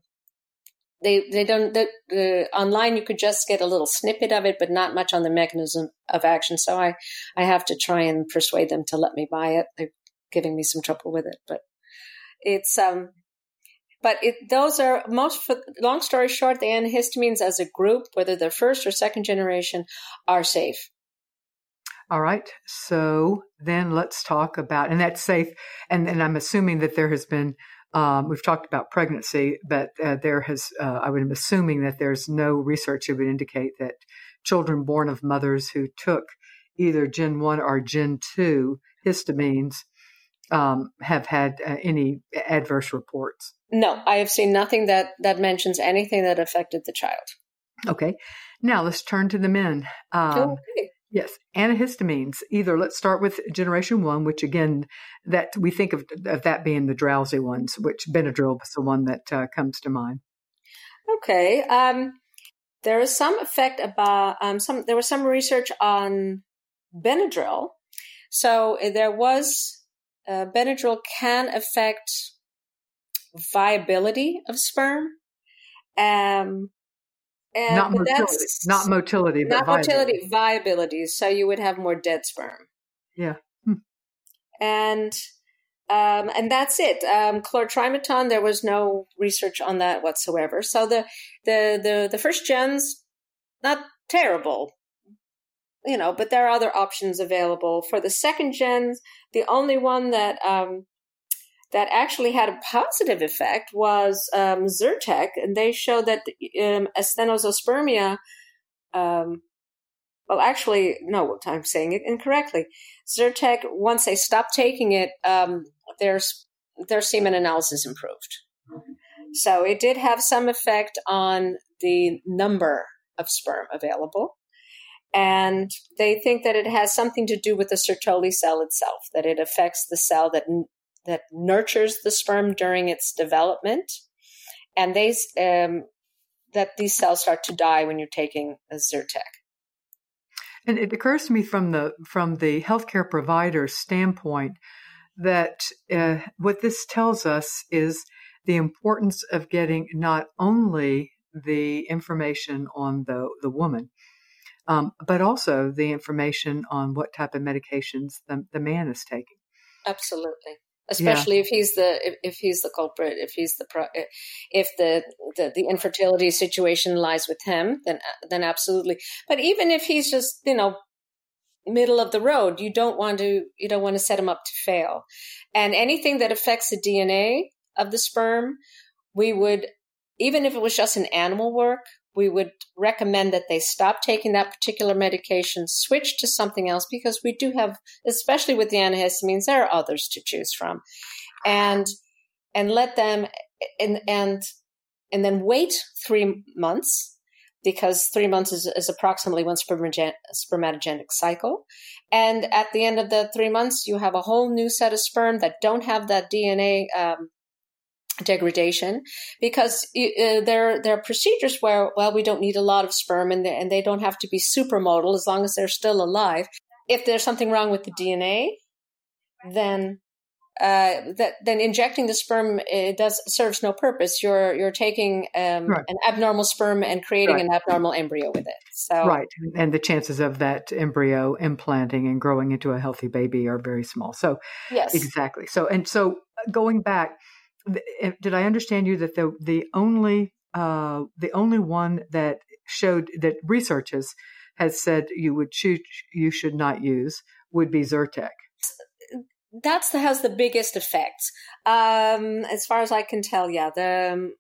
they they don't the, the, online you could just get a little snippet of it but not much on the mechanism of action so i i have to try and persuade them to let me buy it they're giving me some trouble with it but it's um but it, those are most for, long story short the antihistamines as a group whether they're first or second generation are safe all right. So then let's talk about, and that's safe. And, and I'm assuming that there has been um, we've talked about pregnancy, but uh, there has, uh, I would am assuming that there's no research that would indicate that children born of mothers who took either Gen 1 or Gen 2 histamines um, have had uh, any adverse reports. No, I have seen nothing that, that mentions anything that affected the child. Okay. Now let's turn to the men. Um, okay. Yes, antihistamines. Either let's start with generation one, which again, that we think of, of that being the drowsy ones, which Benadryl was the one that uh, comes to mind. Okay. Um, there is some effect about um, some. There was some research on Benadryl. So uh, there was uh, Benadryl can affect viability of sperm. Um, and, not motility, not motility, not motility, viability. So you would have more dead sperm. Yeah, hmm. and um, and that's it. Um, chlorotrimazole, there was no research on that whatsoever. So the the the the first gens, not terrible, you know, but there are other options available for the second gens. The only one that um, that actually had a positive effect was um, Zyrtec, and they showed that um, asthenospermia. Um, well, actually, no, I'm saying it incorrectly. Zyrtec, once they stopped taking it, um, their their semen analysis improved. So it did have some effect on the number of sperm available. And they think that it has something to do with the Sertoli cell itself, that it affects the cell that that nurtures the sperm during its development, and they um, that these cells start to die when you're taking a Zyrtec. And it occurs to me from the from the healthcare provider standpoint that uh, what this tells us is the importance of getting not only the information on the the woman, um, but also the information on what type of medications the, the man is taking. Absolutely especially yeah. if he's the if, if, he's the culprit if he's the pro, if the, the the infertility situation lies with him then then absolutely but even if he's just you know middle of the road you don't want to you don't want to set him up to fail and anything that affects the dna of the sperm we would even if it was just an animal work we would recommend that they stop taking that particular medication, switch to something else because we do have, especially with the antihistamines, there are others to choose from, and and let them and and and then wait three months because three months is, is approximately one spermatogenic cycle. And at the end of the three months, you have a whole new set of sperm that don't have that DNA um, degradation because uh, there there are procedures where well we don't need a lot of sperm and they, and they don't have to be supermodal as long as they're still alive if there's something wrong with the dna then uh, that then injecting the sperm it does serves no purpose. You're you're taking um, right. an abnormal sperm and creating right. an abnormal embryo with it. So right, and the chances of that embryo implanting and growing into a healthy baby are very small. So yes, exactly. So and so uh, going back, did I understand you that the the only uh, the only one that showed that researchers has said you would choose you should not use would be Zyrtec. That's the has the biggest effects, um, as far as I can tell. Yeah, the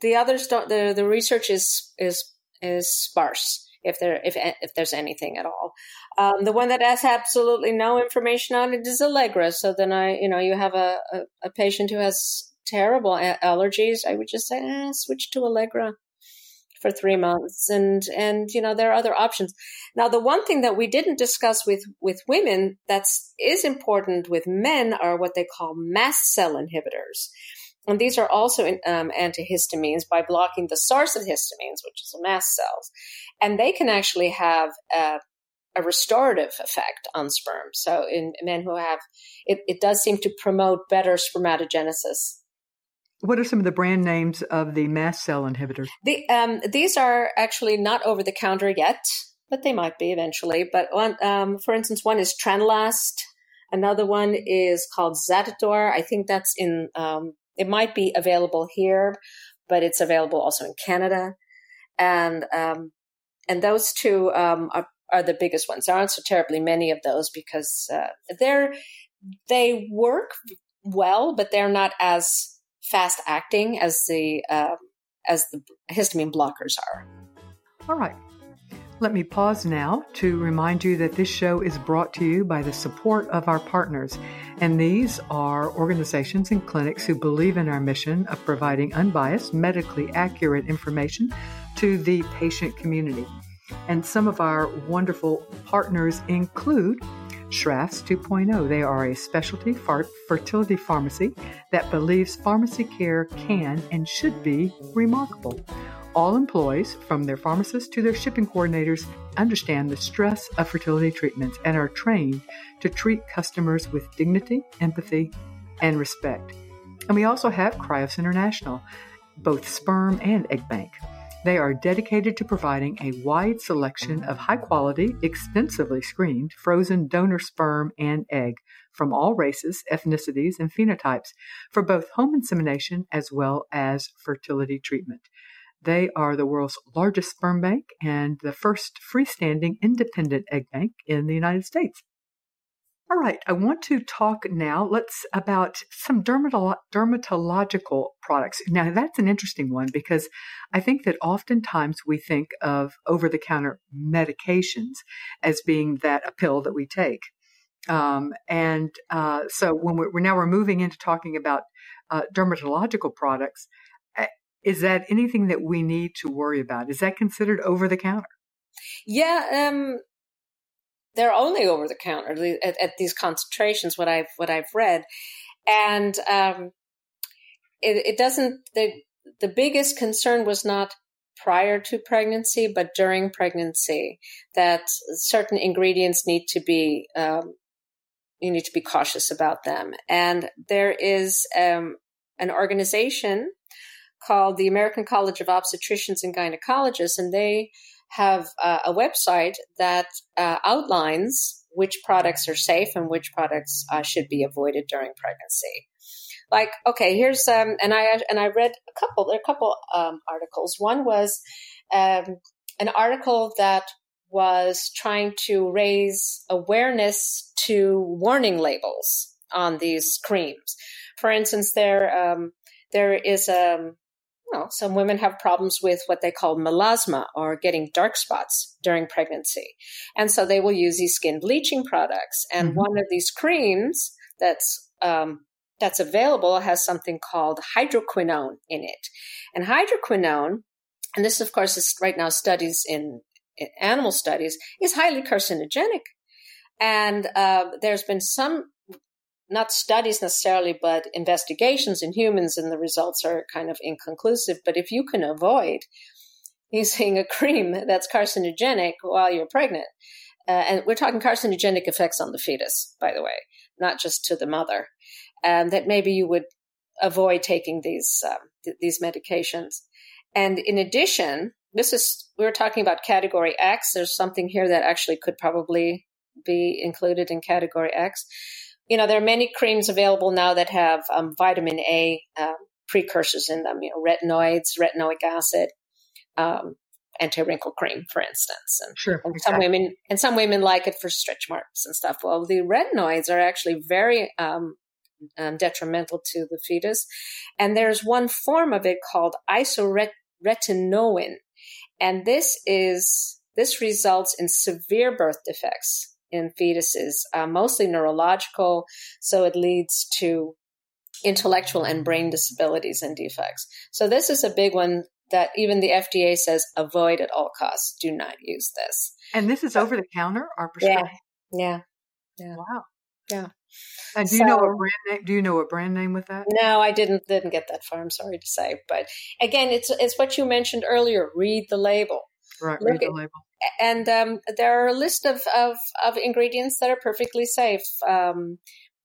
the others don't. The the research is is is sparse if there if if there's anything at all. Um, the one that has absolutely no information on it is Allegra. So then I, you know, you have a, a, a patient who has terrible a- allergies. I would just say, eh, switch to Allegra for three months and and you know there are other options now the one thing that we didn't discuss with with women that's is important with men are what they call mast cell inhibitors and these are also um, antihistamines by blocking the source of histamines, which is the mast cells. And they can actually have a, a restorative effect on sperm. So in men who have, it, it does seem to promote better spermatogenesis. What are some of the brand names of the mast cell inhibitors? The, um, these are actually not over the counter yet, but they might be eventually. But one, um, for instance, one is Tranilast. Another one is called Zaditor. I think that's in um, it might be available here, but it's available also in Canada, and um, and those two um, are, are the biggest ones. There aren't so terribly many of those because uh, they're they work well, but they're not as fast acting as the uh, as the histamine blockers are. All right. Let me pause now to remind you that this show is brought to you by the support of our partners. And these are organizations and clinics who believe in our mission of providing unbiased, medically accurate information to the patient community. And some of our wonderful partners include Schraft's 2.0. They are a specialty fertility pharmacy that believes pharmacy care can and should be remarkable. All employees, from their pharmacists to their shipping coordinators, understand the stress of fertility treatments and are trained to treat customers with dignity, empathy, and respect. And we also have Cryos International, both sperm and egg bank. They are dedicated to providing a wide selection of high quality, extensively screened frozen donor sperm and egg from all races, ethnicities, and phenotypes for both home insemination as well as fertility treatment. They are the world's largest sperm bank and the first freestanding independent egg bank in the United States. All right, I want to talk now. Let's about some dermatolo- dermatological products. Now, that's an interesting one because I think that oftentimes we think of over-the-counter medications as being that a pill that we take, um, and uh, so when we're, we're, now we're moving into talking about uh, dermatological products, is that anything that we need to worry about? Is that considered over-the-counter? Yeah, um, they're only over the counter at, at, these concentrations. What I've what I've read, and um, it, it doesn't. The the biggest concern was not prior to pregnancy, but during pregnancy, that certain ingredients need to be um, you need to be cautious about them. And there is um, an organization called the American College of Obstetricians and Gynecologists, and they have uh, a website that uh, outlines which products are safe and which products uh, should be avoided during pregnancy. Like, okay, here's um, and I and I read a couple. There are a couple um, articles. One was um, an article that was trying to raise awareness to warning labels on these creams. For instance, there um, there is a um, well, some women have problems with what they call melasma or getting dark spots during pregnancy. And so they will use these skin bleaching products. And mm-hmm. one of these creams that's, um, that's available has something called hydroquinone in it. And hydroquinone, and this of course is right now studies in, in animal studies, is highly carcinogenic. And uh, there's been some not studies necessarily, but investigations in humans, and the results are kind of inconclusive. But if you can avoid using a cream that's carcinogenic while you're pregnant, uh, and we're talking carcinogenic effects on the fetus, by the way, not just to the mother, um, that maybe you would avoid taking these um, th- these medications. And in addition, this is we were talking about category X. There's something here that actually could probably be included in category X you know, there are many creams available now that have um, vitamin A um, precursors in them, you know, retinoids, retinoic acid, um, anti-wrinkle cream, for instance. And, sure, and some women and some women like it for stretch marks and stuff. Well, the retinoids are actually very um, um, detrimental to the fetus, and there's one form of it called isotretinoin, and this is this results in severe birth defects in fetuses, uh, mostly neurological. So it leads to intellectual and brain disabilities and defects. So this is a big one that even the FDA says avoid at all costs. Do not use this. And this is over the counter or prescription? Yeah. Yeah. yeah. Wow. Yeah. And do so, you know a brand name? Do you know a brand name with that? No, I didn't. Didn't get that far. I'm sorry to say, but again, it's it's what you mentioned earlier. Read the label. Right. Look read the label and um, there are a list of, of, of, ingredients that are perfectly safe. Um,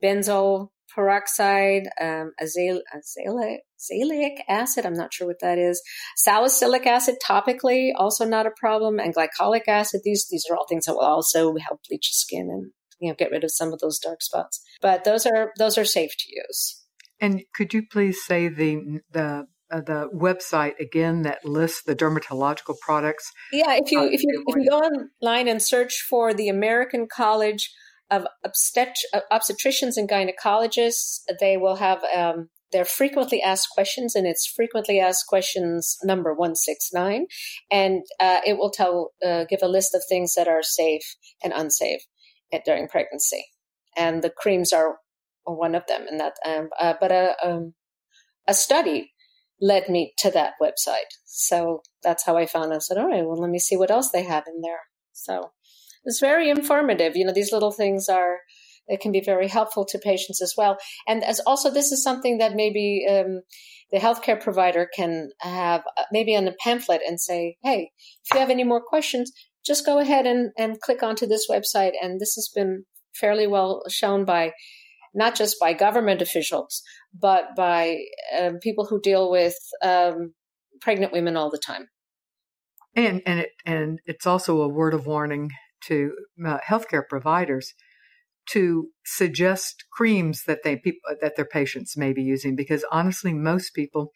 benzoyl peroxide, um, azel- azelaic acid, I'm not sure what that is. Salicylic acid topically, also not a problem. And glycolic acid, these, these are all things that will also help bleach the skin and, you know, get rid of some of those dark spots. But those are, those are safe to use. And could you please say the, the uh, the website again that lists the dermatological products. Yeah, if you uh, if you if you go online and search for the American College of Obstet- uh, Obstetricians and Gynecologists, they will have um, their frequently asked questions, and it's frequently asked questions number one six nine, and uh, it will tell uh, give a list of things that are safe and unsafe at, during pregnancy, and the creams are one of them. And that, um, uh, but a um, a study led me to that website. So that's how I found. I said, all right, well, let me see what else they have in there. So it's very informative. You know, these little things are, it can be very helpful to patients as well. And as also, this is something that maybe um, the healthcare provider can have uh, maybe on a pamphlet and say, hey, if you have any more questions, just go ahead and, and click onto this website. And this has been fairly well shown by not just by government officials, but by um, people who deal with um, pregnant women all the time. And and it, and it's also a word of warning to uh, healthcare providers to suggest creams that they that their patients may be using because honestly, most people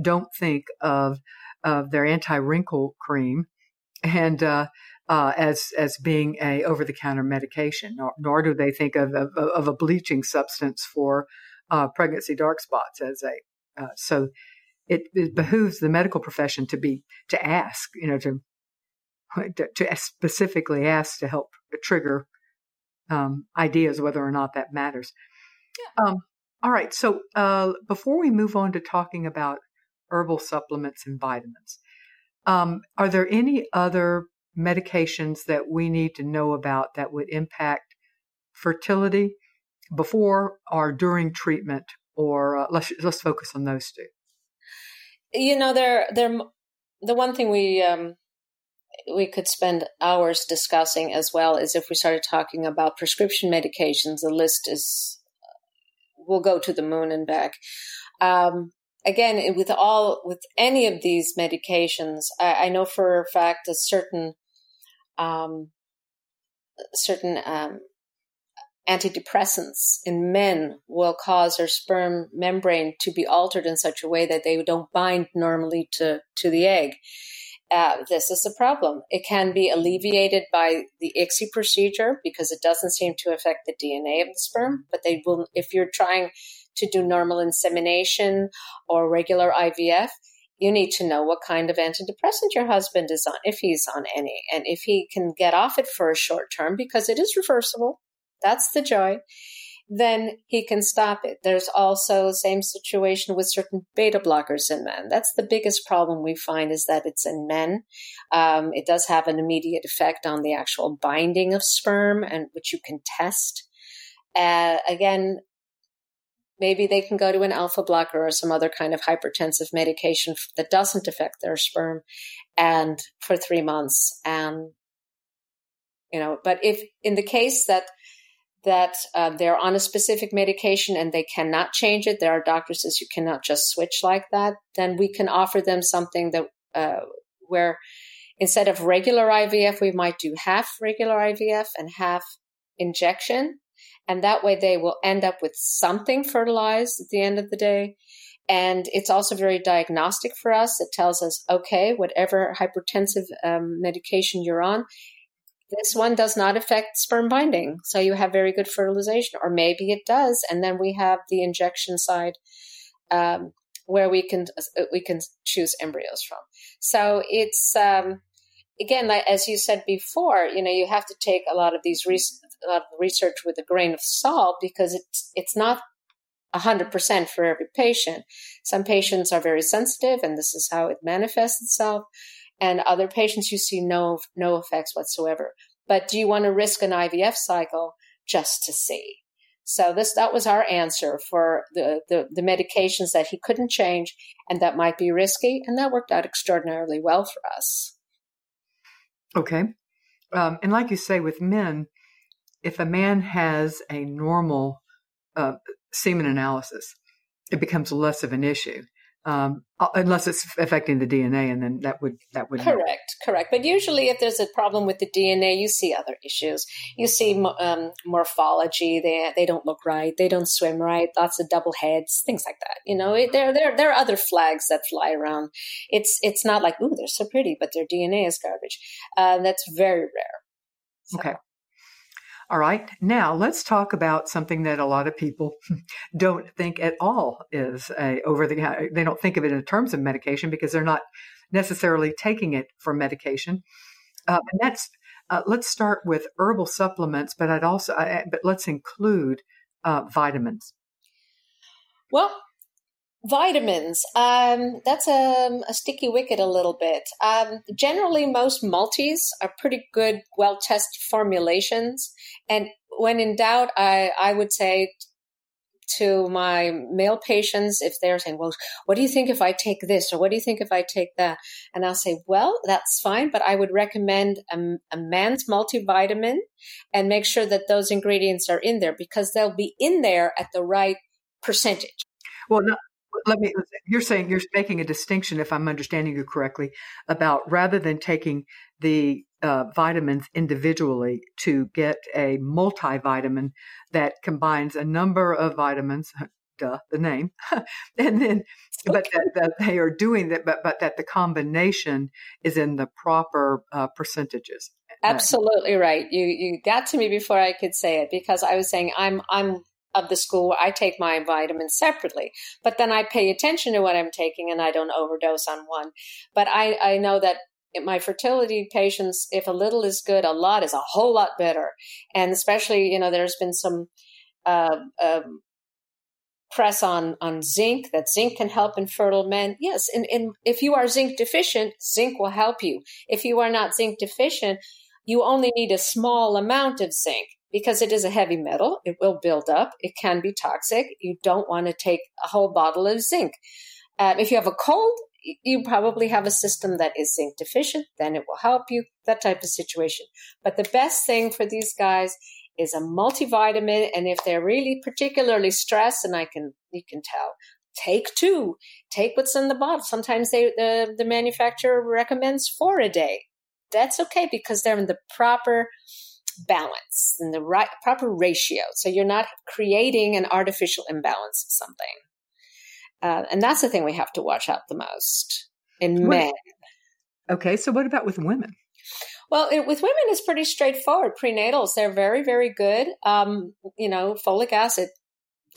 don't think of of their anti wrinkle cream and uh, uh, as as being a over the counter medication, nor, nor, do they think of, of, of a bleaching substance for uh, pregnancy dark spots as a. Uh, so it, it, behooves the medical profession to be to ask, you know, to to, to specifically ask to help trigger um, ideas whether or not that matters. Yeah. Um, all right. So uh, before we move on to talking about herbal supplements and vitamins, um, are there any other medications that we need to know about that would impact fertility before or during treatment? Or uh, let's let's focus on those two. You know, they're they're the one thing we um, we could spend hours discussing as well is if we started talking about prescription medications, the list is will go to the moon and back. Um, again, with all with any of these medications, I, I know for a fact that certain um, certain um, antidepressants in men will cause their sperm membrane to be altered in such a way that they don't bind normally to to the egg uh, this is a problem. It can be alleviated by the ICSI procedure because it doesn't seem to affect the DNA of the sperm. But they will, if you're trying to do normal insemination or regular IVF, you need to know what kind of antidepressant your husband is on, if he's on any, and if he can get off it for a short term because it is reversible. That's the joy then he can stop it. There's also the same situation with certain beta blockers in men. That's the biggest problem we find is that it's in men. Um, it does have an immediate effect on the actual binding of sperm, and which you can test. Uh, again, maybe they can go to an alpha blocker or some other kind of hypertensive medication that doesn't affect their sperm, and for three months. And you know, but if in the case that that uh, they're on a specific medication and they cannot change it, there are doctors says you cannot just switch like that. Then we can offer them something that uh, where instead of regular IVF, we might do half regular IVF and half injection, and that way they will end up with something fertilized at the end of the day. And it's also very diagnostic for us. It tells us, okay, whatever hypertensive um, medication you're on, this one does not affect sperm binding. So you have very good fertilization, or maybe it does. And then we have the injection side um, where we can uh, we can choose embryos from. So it's um, again, as you said before, you know, you have to take a lot of these re- a lot of research with a grain of salt because it's it's not 100% for every patient. Some patients are very sensitive, and this is how it manifests itself and other patients you see no no effects whatsoever. But do you want to risk an IVF cycle just to see? So this that was our answer for the, the, the medications that he couldn't change and that might be risky, and that worked out extraordinarily well for us. Okay, um, and like you say, with men, if a man has a normal uh, semen analysis, it becomes less of an issue um, uh, unless it's affecting the DNA, and then that would that would correct, correct. But usually, if there's a problem with the DNA, you see other issues. You see um, morphology; they they don't look right, they don't swim right, lots of double heads, things like that. You know, there there there are other flags that fly around. It's it's not like ooh, they're so pretty, but their DNA is garbage. Uh, that's very rare. So. Okay. All right. Now let's talk about something that a lot of people don't think at all is a over the they don't think of it in terms of medication because they're not necessarily taking it for medication. Uh, and that's uh, let's start with herbal supplements, but I'd also uh, but let's include uh, vitamins. Well, Vitamins. Um, that's a, a, sticky wicket a little bit. Um, generally, most multis are pretty good, well tested formulations. And when in doubt, I, I would say to my male patients if they're saying, well, what do you think if I take this? Or what do you think if I take that? And I'll say, well, that's fine, but I would recommend a, a man's multivitamin and make sure that those ingredients are in there because they'll be in there at the right percentage. Well, no, let me you're saying you're making a distinction if i'm understanding you correctly about rather than taking the uh, vitamins individually to get a multivitamin that combines a number of vitamins duh the name and then but that, that, they are doing that but but that the combination is in the proper uh, percentages absolutely right. You you got to me before i could say it because i was saying i'm i'm of the school where I take my vitamins separately, but then I pay attention to what I'm taking and I don't overdose on one. But I, I know that my fertility patients, if a little is good, a lot is a whole lot better. And especially, you know, there's been some uh, um, press on on zinc that zinc can help in fertile men. Yes, and, and if you are zinc deficient, zinc will help you. If you are not zinc deficient, you only need a small amount of zinc because it is a heavy metal. It will build up. It can be toxic. You don't want to take a whole bottle of zinc. Um, if you have a cold, you probably have a system that is zinc deficient. Then it will help you, that type of situation. But the best thing for these guys is a multivitamin. And if they're really particularly stressed, and I can, you can tell, take two, take what's in the bottle. Sometimes they, the, the manufacturer recommends four a day. That's okay because they're in the proper balance and the right proper ratio. So you're not creating an artificial imbalance of something. Uh, and that's the thing we have to watch out the most in what, men. Okay, so what about with women? Well, it, with women, it's pretty straightforward. Prenatals, they're very, very good. Um, you know, folic acid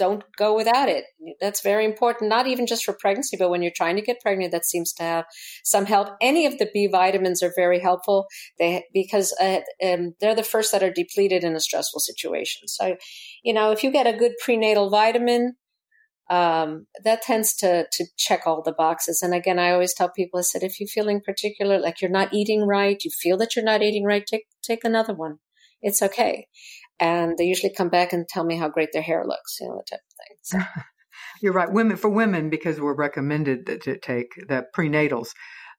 don't go without it. That's very important, not even just for pregnancy, but when you're trying to get pregnant, that seems to have some help. Any of the B vitamins are very helpful they, because uh, um, they're the first that are depleted in a stressful situation. So, you know, if you get a good prenatal vitamin, um, that tends to to check all the boxes. And again, I always tell people, I said, if you're feeling particular, like you're not eating right, you feel that you're not eating right, take take another one. It's okay and they usually come back and tell me how great their hair looks, you know, that type of thing. So. You're right. Women for women because we're recommended to take the prenatals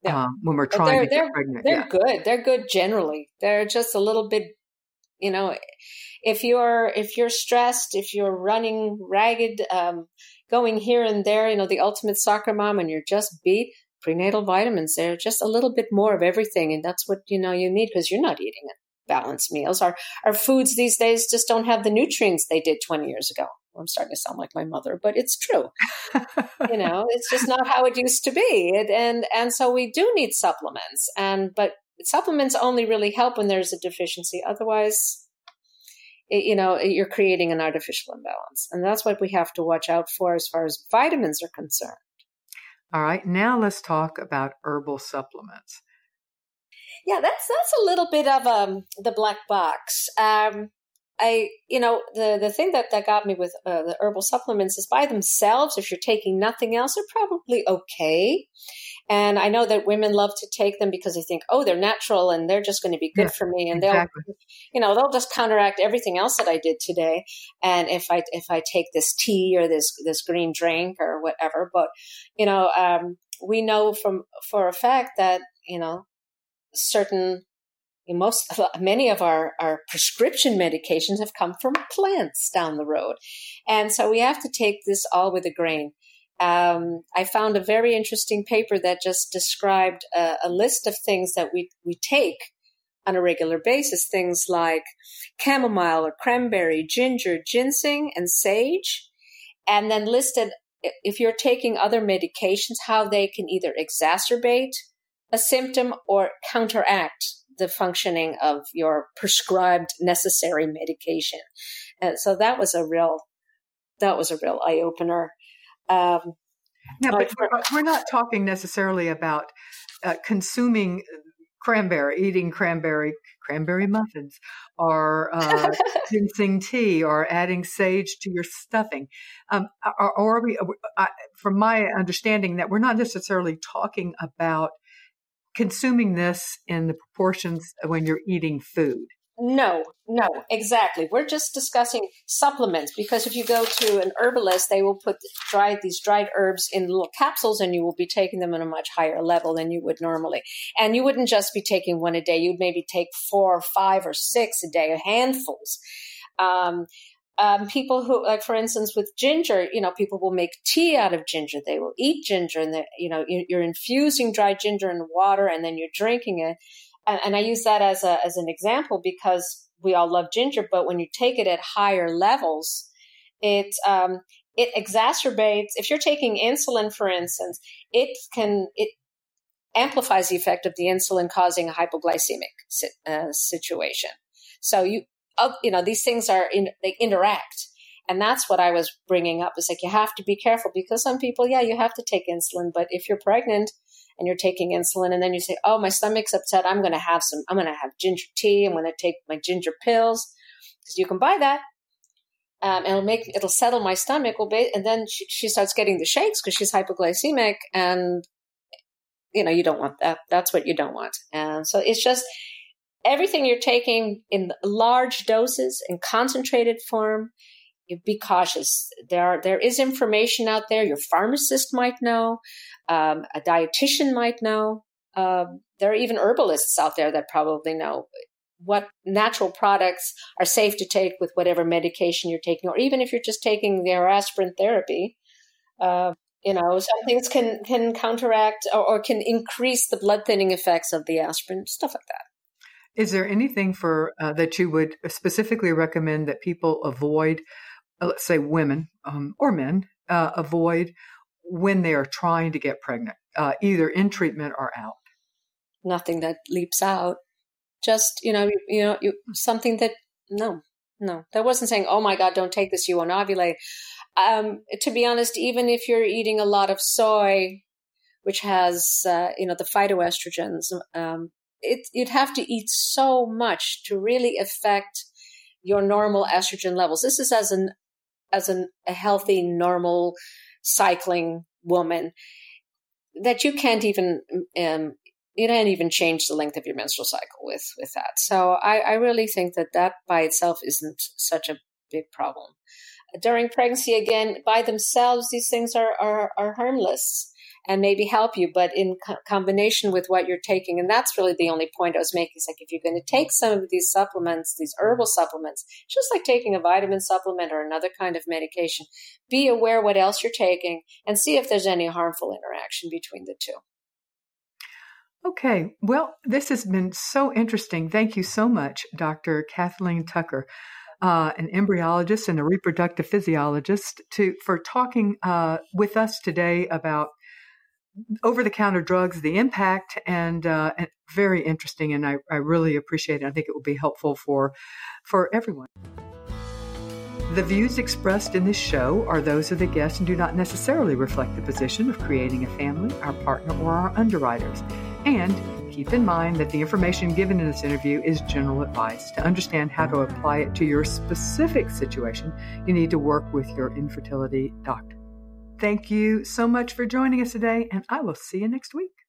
yeah. um, when we're trying to get they're, pregnant. They're yeah. good. They're good generally. They're just a little bit, you know, if you're if you're stressed, if you're running ragged, um, going here and there, you know, the ultimate soccer mom, and you're just beat. Prenatal vitamins, they're just a little bit more of everything, and that's what you know you need because you're not eating it balanced meals. Our our foods these days just don't have the nutrients they did 20 years ago. I'm starting to sound like my mother, but it's true. you know, it's just not how it used to be. It, and and so we do need supplements. And but supplements only really help when there's a deficiency. Otherwise, it, you know, you're creating an artificial imbalance. And that's what we have to watch out for as far as vitamins are concerned. All right, now let's talk about herbal supplements yeah, that's that's a little bit of um the black box. Um, I, you know, the the thing that that got me with uh, the herbal supplements is by themselves. If you're taking nothing else, they're probably okay. And I know that women love to take them because they think, oh, they're natural and they're just going to be good yeah, for me, and exactly. they'll, you know, they'll just counteract everything else that I did today. And if I if I take this tea or this this green drink or whatever, but you know, um, we know from for a fact that you know certain most many of our, our prescription medications have come from plants down the road. And so we have to take this all with a grain. Um, i found a very interesting paper that just described a, a list of things that we, we take on a regular basis. Things like chamomile or cranberry ginger ginseng and sage. And then listed if you're taking other medications how they can either exacerbate a symptom or counteract the functioning of your prescribed necessary medication. And so that was a real, that was a real eye opener. Um, yeah, but we're not talking necessarily about uh, consuming cranberry, eating cranberry cranberry muffins or uh, ginseng tea or adding sage to your stuffing. Um, or, or are we, I, from my understanding, that we're not necessarily talking about consuming this in the proportions when you're eating food. No, no, exactly. We're just discussing supplements because if you go to an herbalist, they will put dried these dried herbs in little capsules, and you will be taking them at a much higher level than you would normally. And you wouldn't just be taking one a day; you'd maybe take four, or five, or six a day, handfuls. Um, um, people who, like for instance, with ginger, you know, people will make tea out of ginger. They will eat ginger, and you know, you're infusing dry ginger in water, and then you're drinking it and, and I use that as a as an example because we all love ginger, but when you take it at higher levels, it um, it exacerbates. If you're taking insulin, for instance, it can it amplifies the effect of the insulin causing a hypoglycemic uh, situation. So you you know these things are in they interact. And that's what I was bringing up is like you have to be careful because some people, yeah, you have to take insulin, but if you're pregnant, and you're taking insulin and then you say, oh, my stomach's upset. I'm going to have some, I'm going to have ginger tea. I'm going to take my ginger pills because you can buy that. Um, it'll make, it'll settle my stomach. Well, and then she, she starts getting the shakes because she's hypoglycemic and, you know, you don't want that. That's what you don't want. And so it's just everything you're taking in large doses in concentrated form be cautious. There are, there is information out there. Your pharmacist might know. Um, a dietitian might know. Um, there are even herbalists out there that probably know what natural products are safe to take with whatever medication you're taking, or even if you're just taking their aspirin therapy. Uh, you know, some things can can counteract or, or can increase the blood thinning effects of the aspirin, stuff like that. Is there anything for uh, that you would specifically recommend that people avoid? Uh, let's say women um, or men uh, avoid when they are trying to get pregnant, uh, either in treatment or out? Nothing that leaps out. Just you know, you, you know, you, something that no, no, that wasn't saying, "Oh my God, don't take this; you won't ovulate." Um, to be honest, even if you're eating a lot of soy, which has uh, you know the phytoestrogens, um, it, you'd have to eat so much to really affect your normal estrogen levels. This is as an as an, a healthy, normal cycling woman that you can't even um, you can't even change the length of your menstrual cycle with with that. So I, I really think that that by itself isn't such a big problem. During pregnancy, again, by themselves, these things are are, are harmless and maybe help you, but in co- combination with what you're taking. And that's really the only point I was making. Is like if you're going to take some of these supplements, these herbal supplements, just like taking a vitamin supplement or another kind of medication, be aware what else you're taking and see if there's any harmful interaction between the two. Okay, well, this has been so interesting. Thank you so much, Dr. Kathleen Tucker. Uh, an embryologist and a reproductive physiologist, to for talking uh, with us today about over the counter drugs, the impact, and, uh, and very interesting. And I, I really appreciate it. I think it will be helpful for, for everyone. The views expressed in this show are those of the guests and do not necessarily reflect the position of creating a family, our partner, or our underwriters. And keep in mind that the information given in this interview is general advice. To understand how to apply it to your specific situation, you need to work with your infertility doctor. Thank you so much for joining us today, and I will see you next week.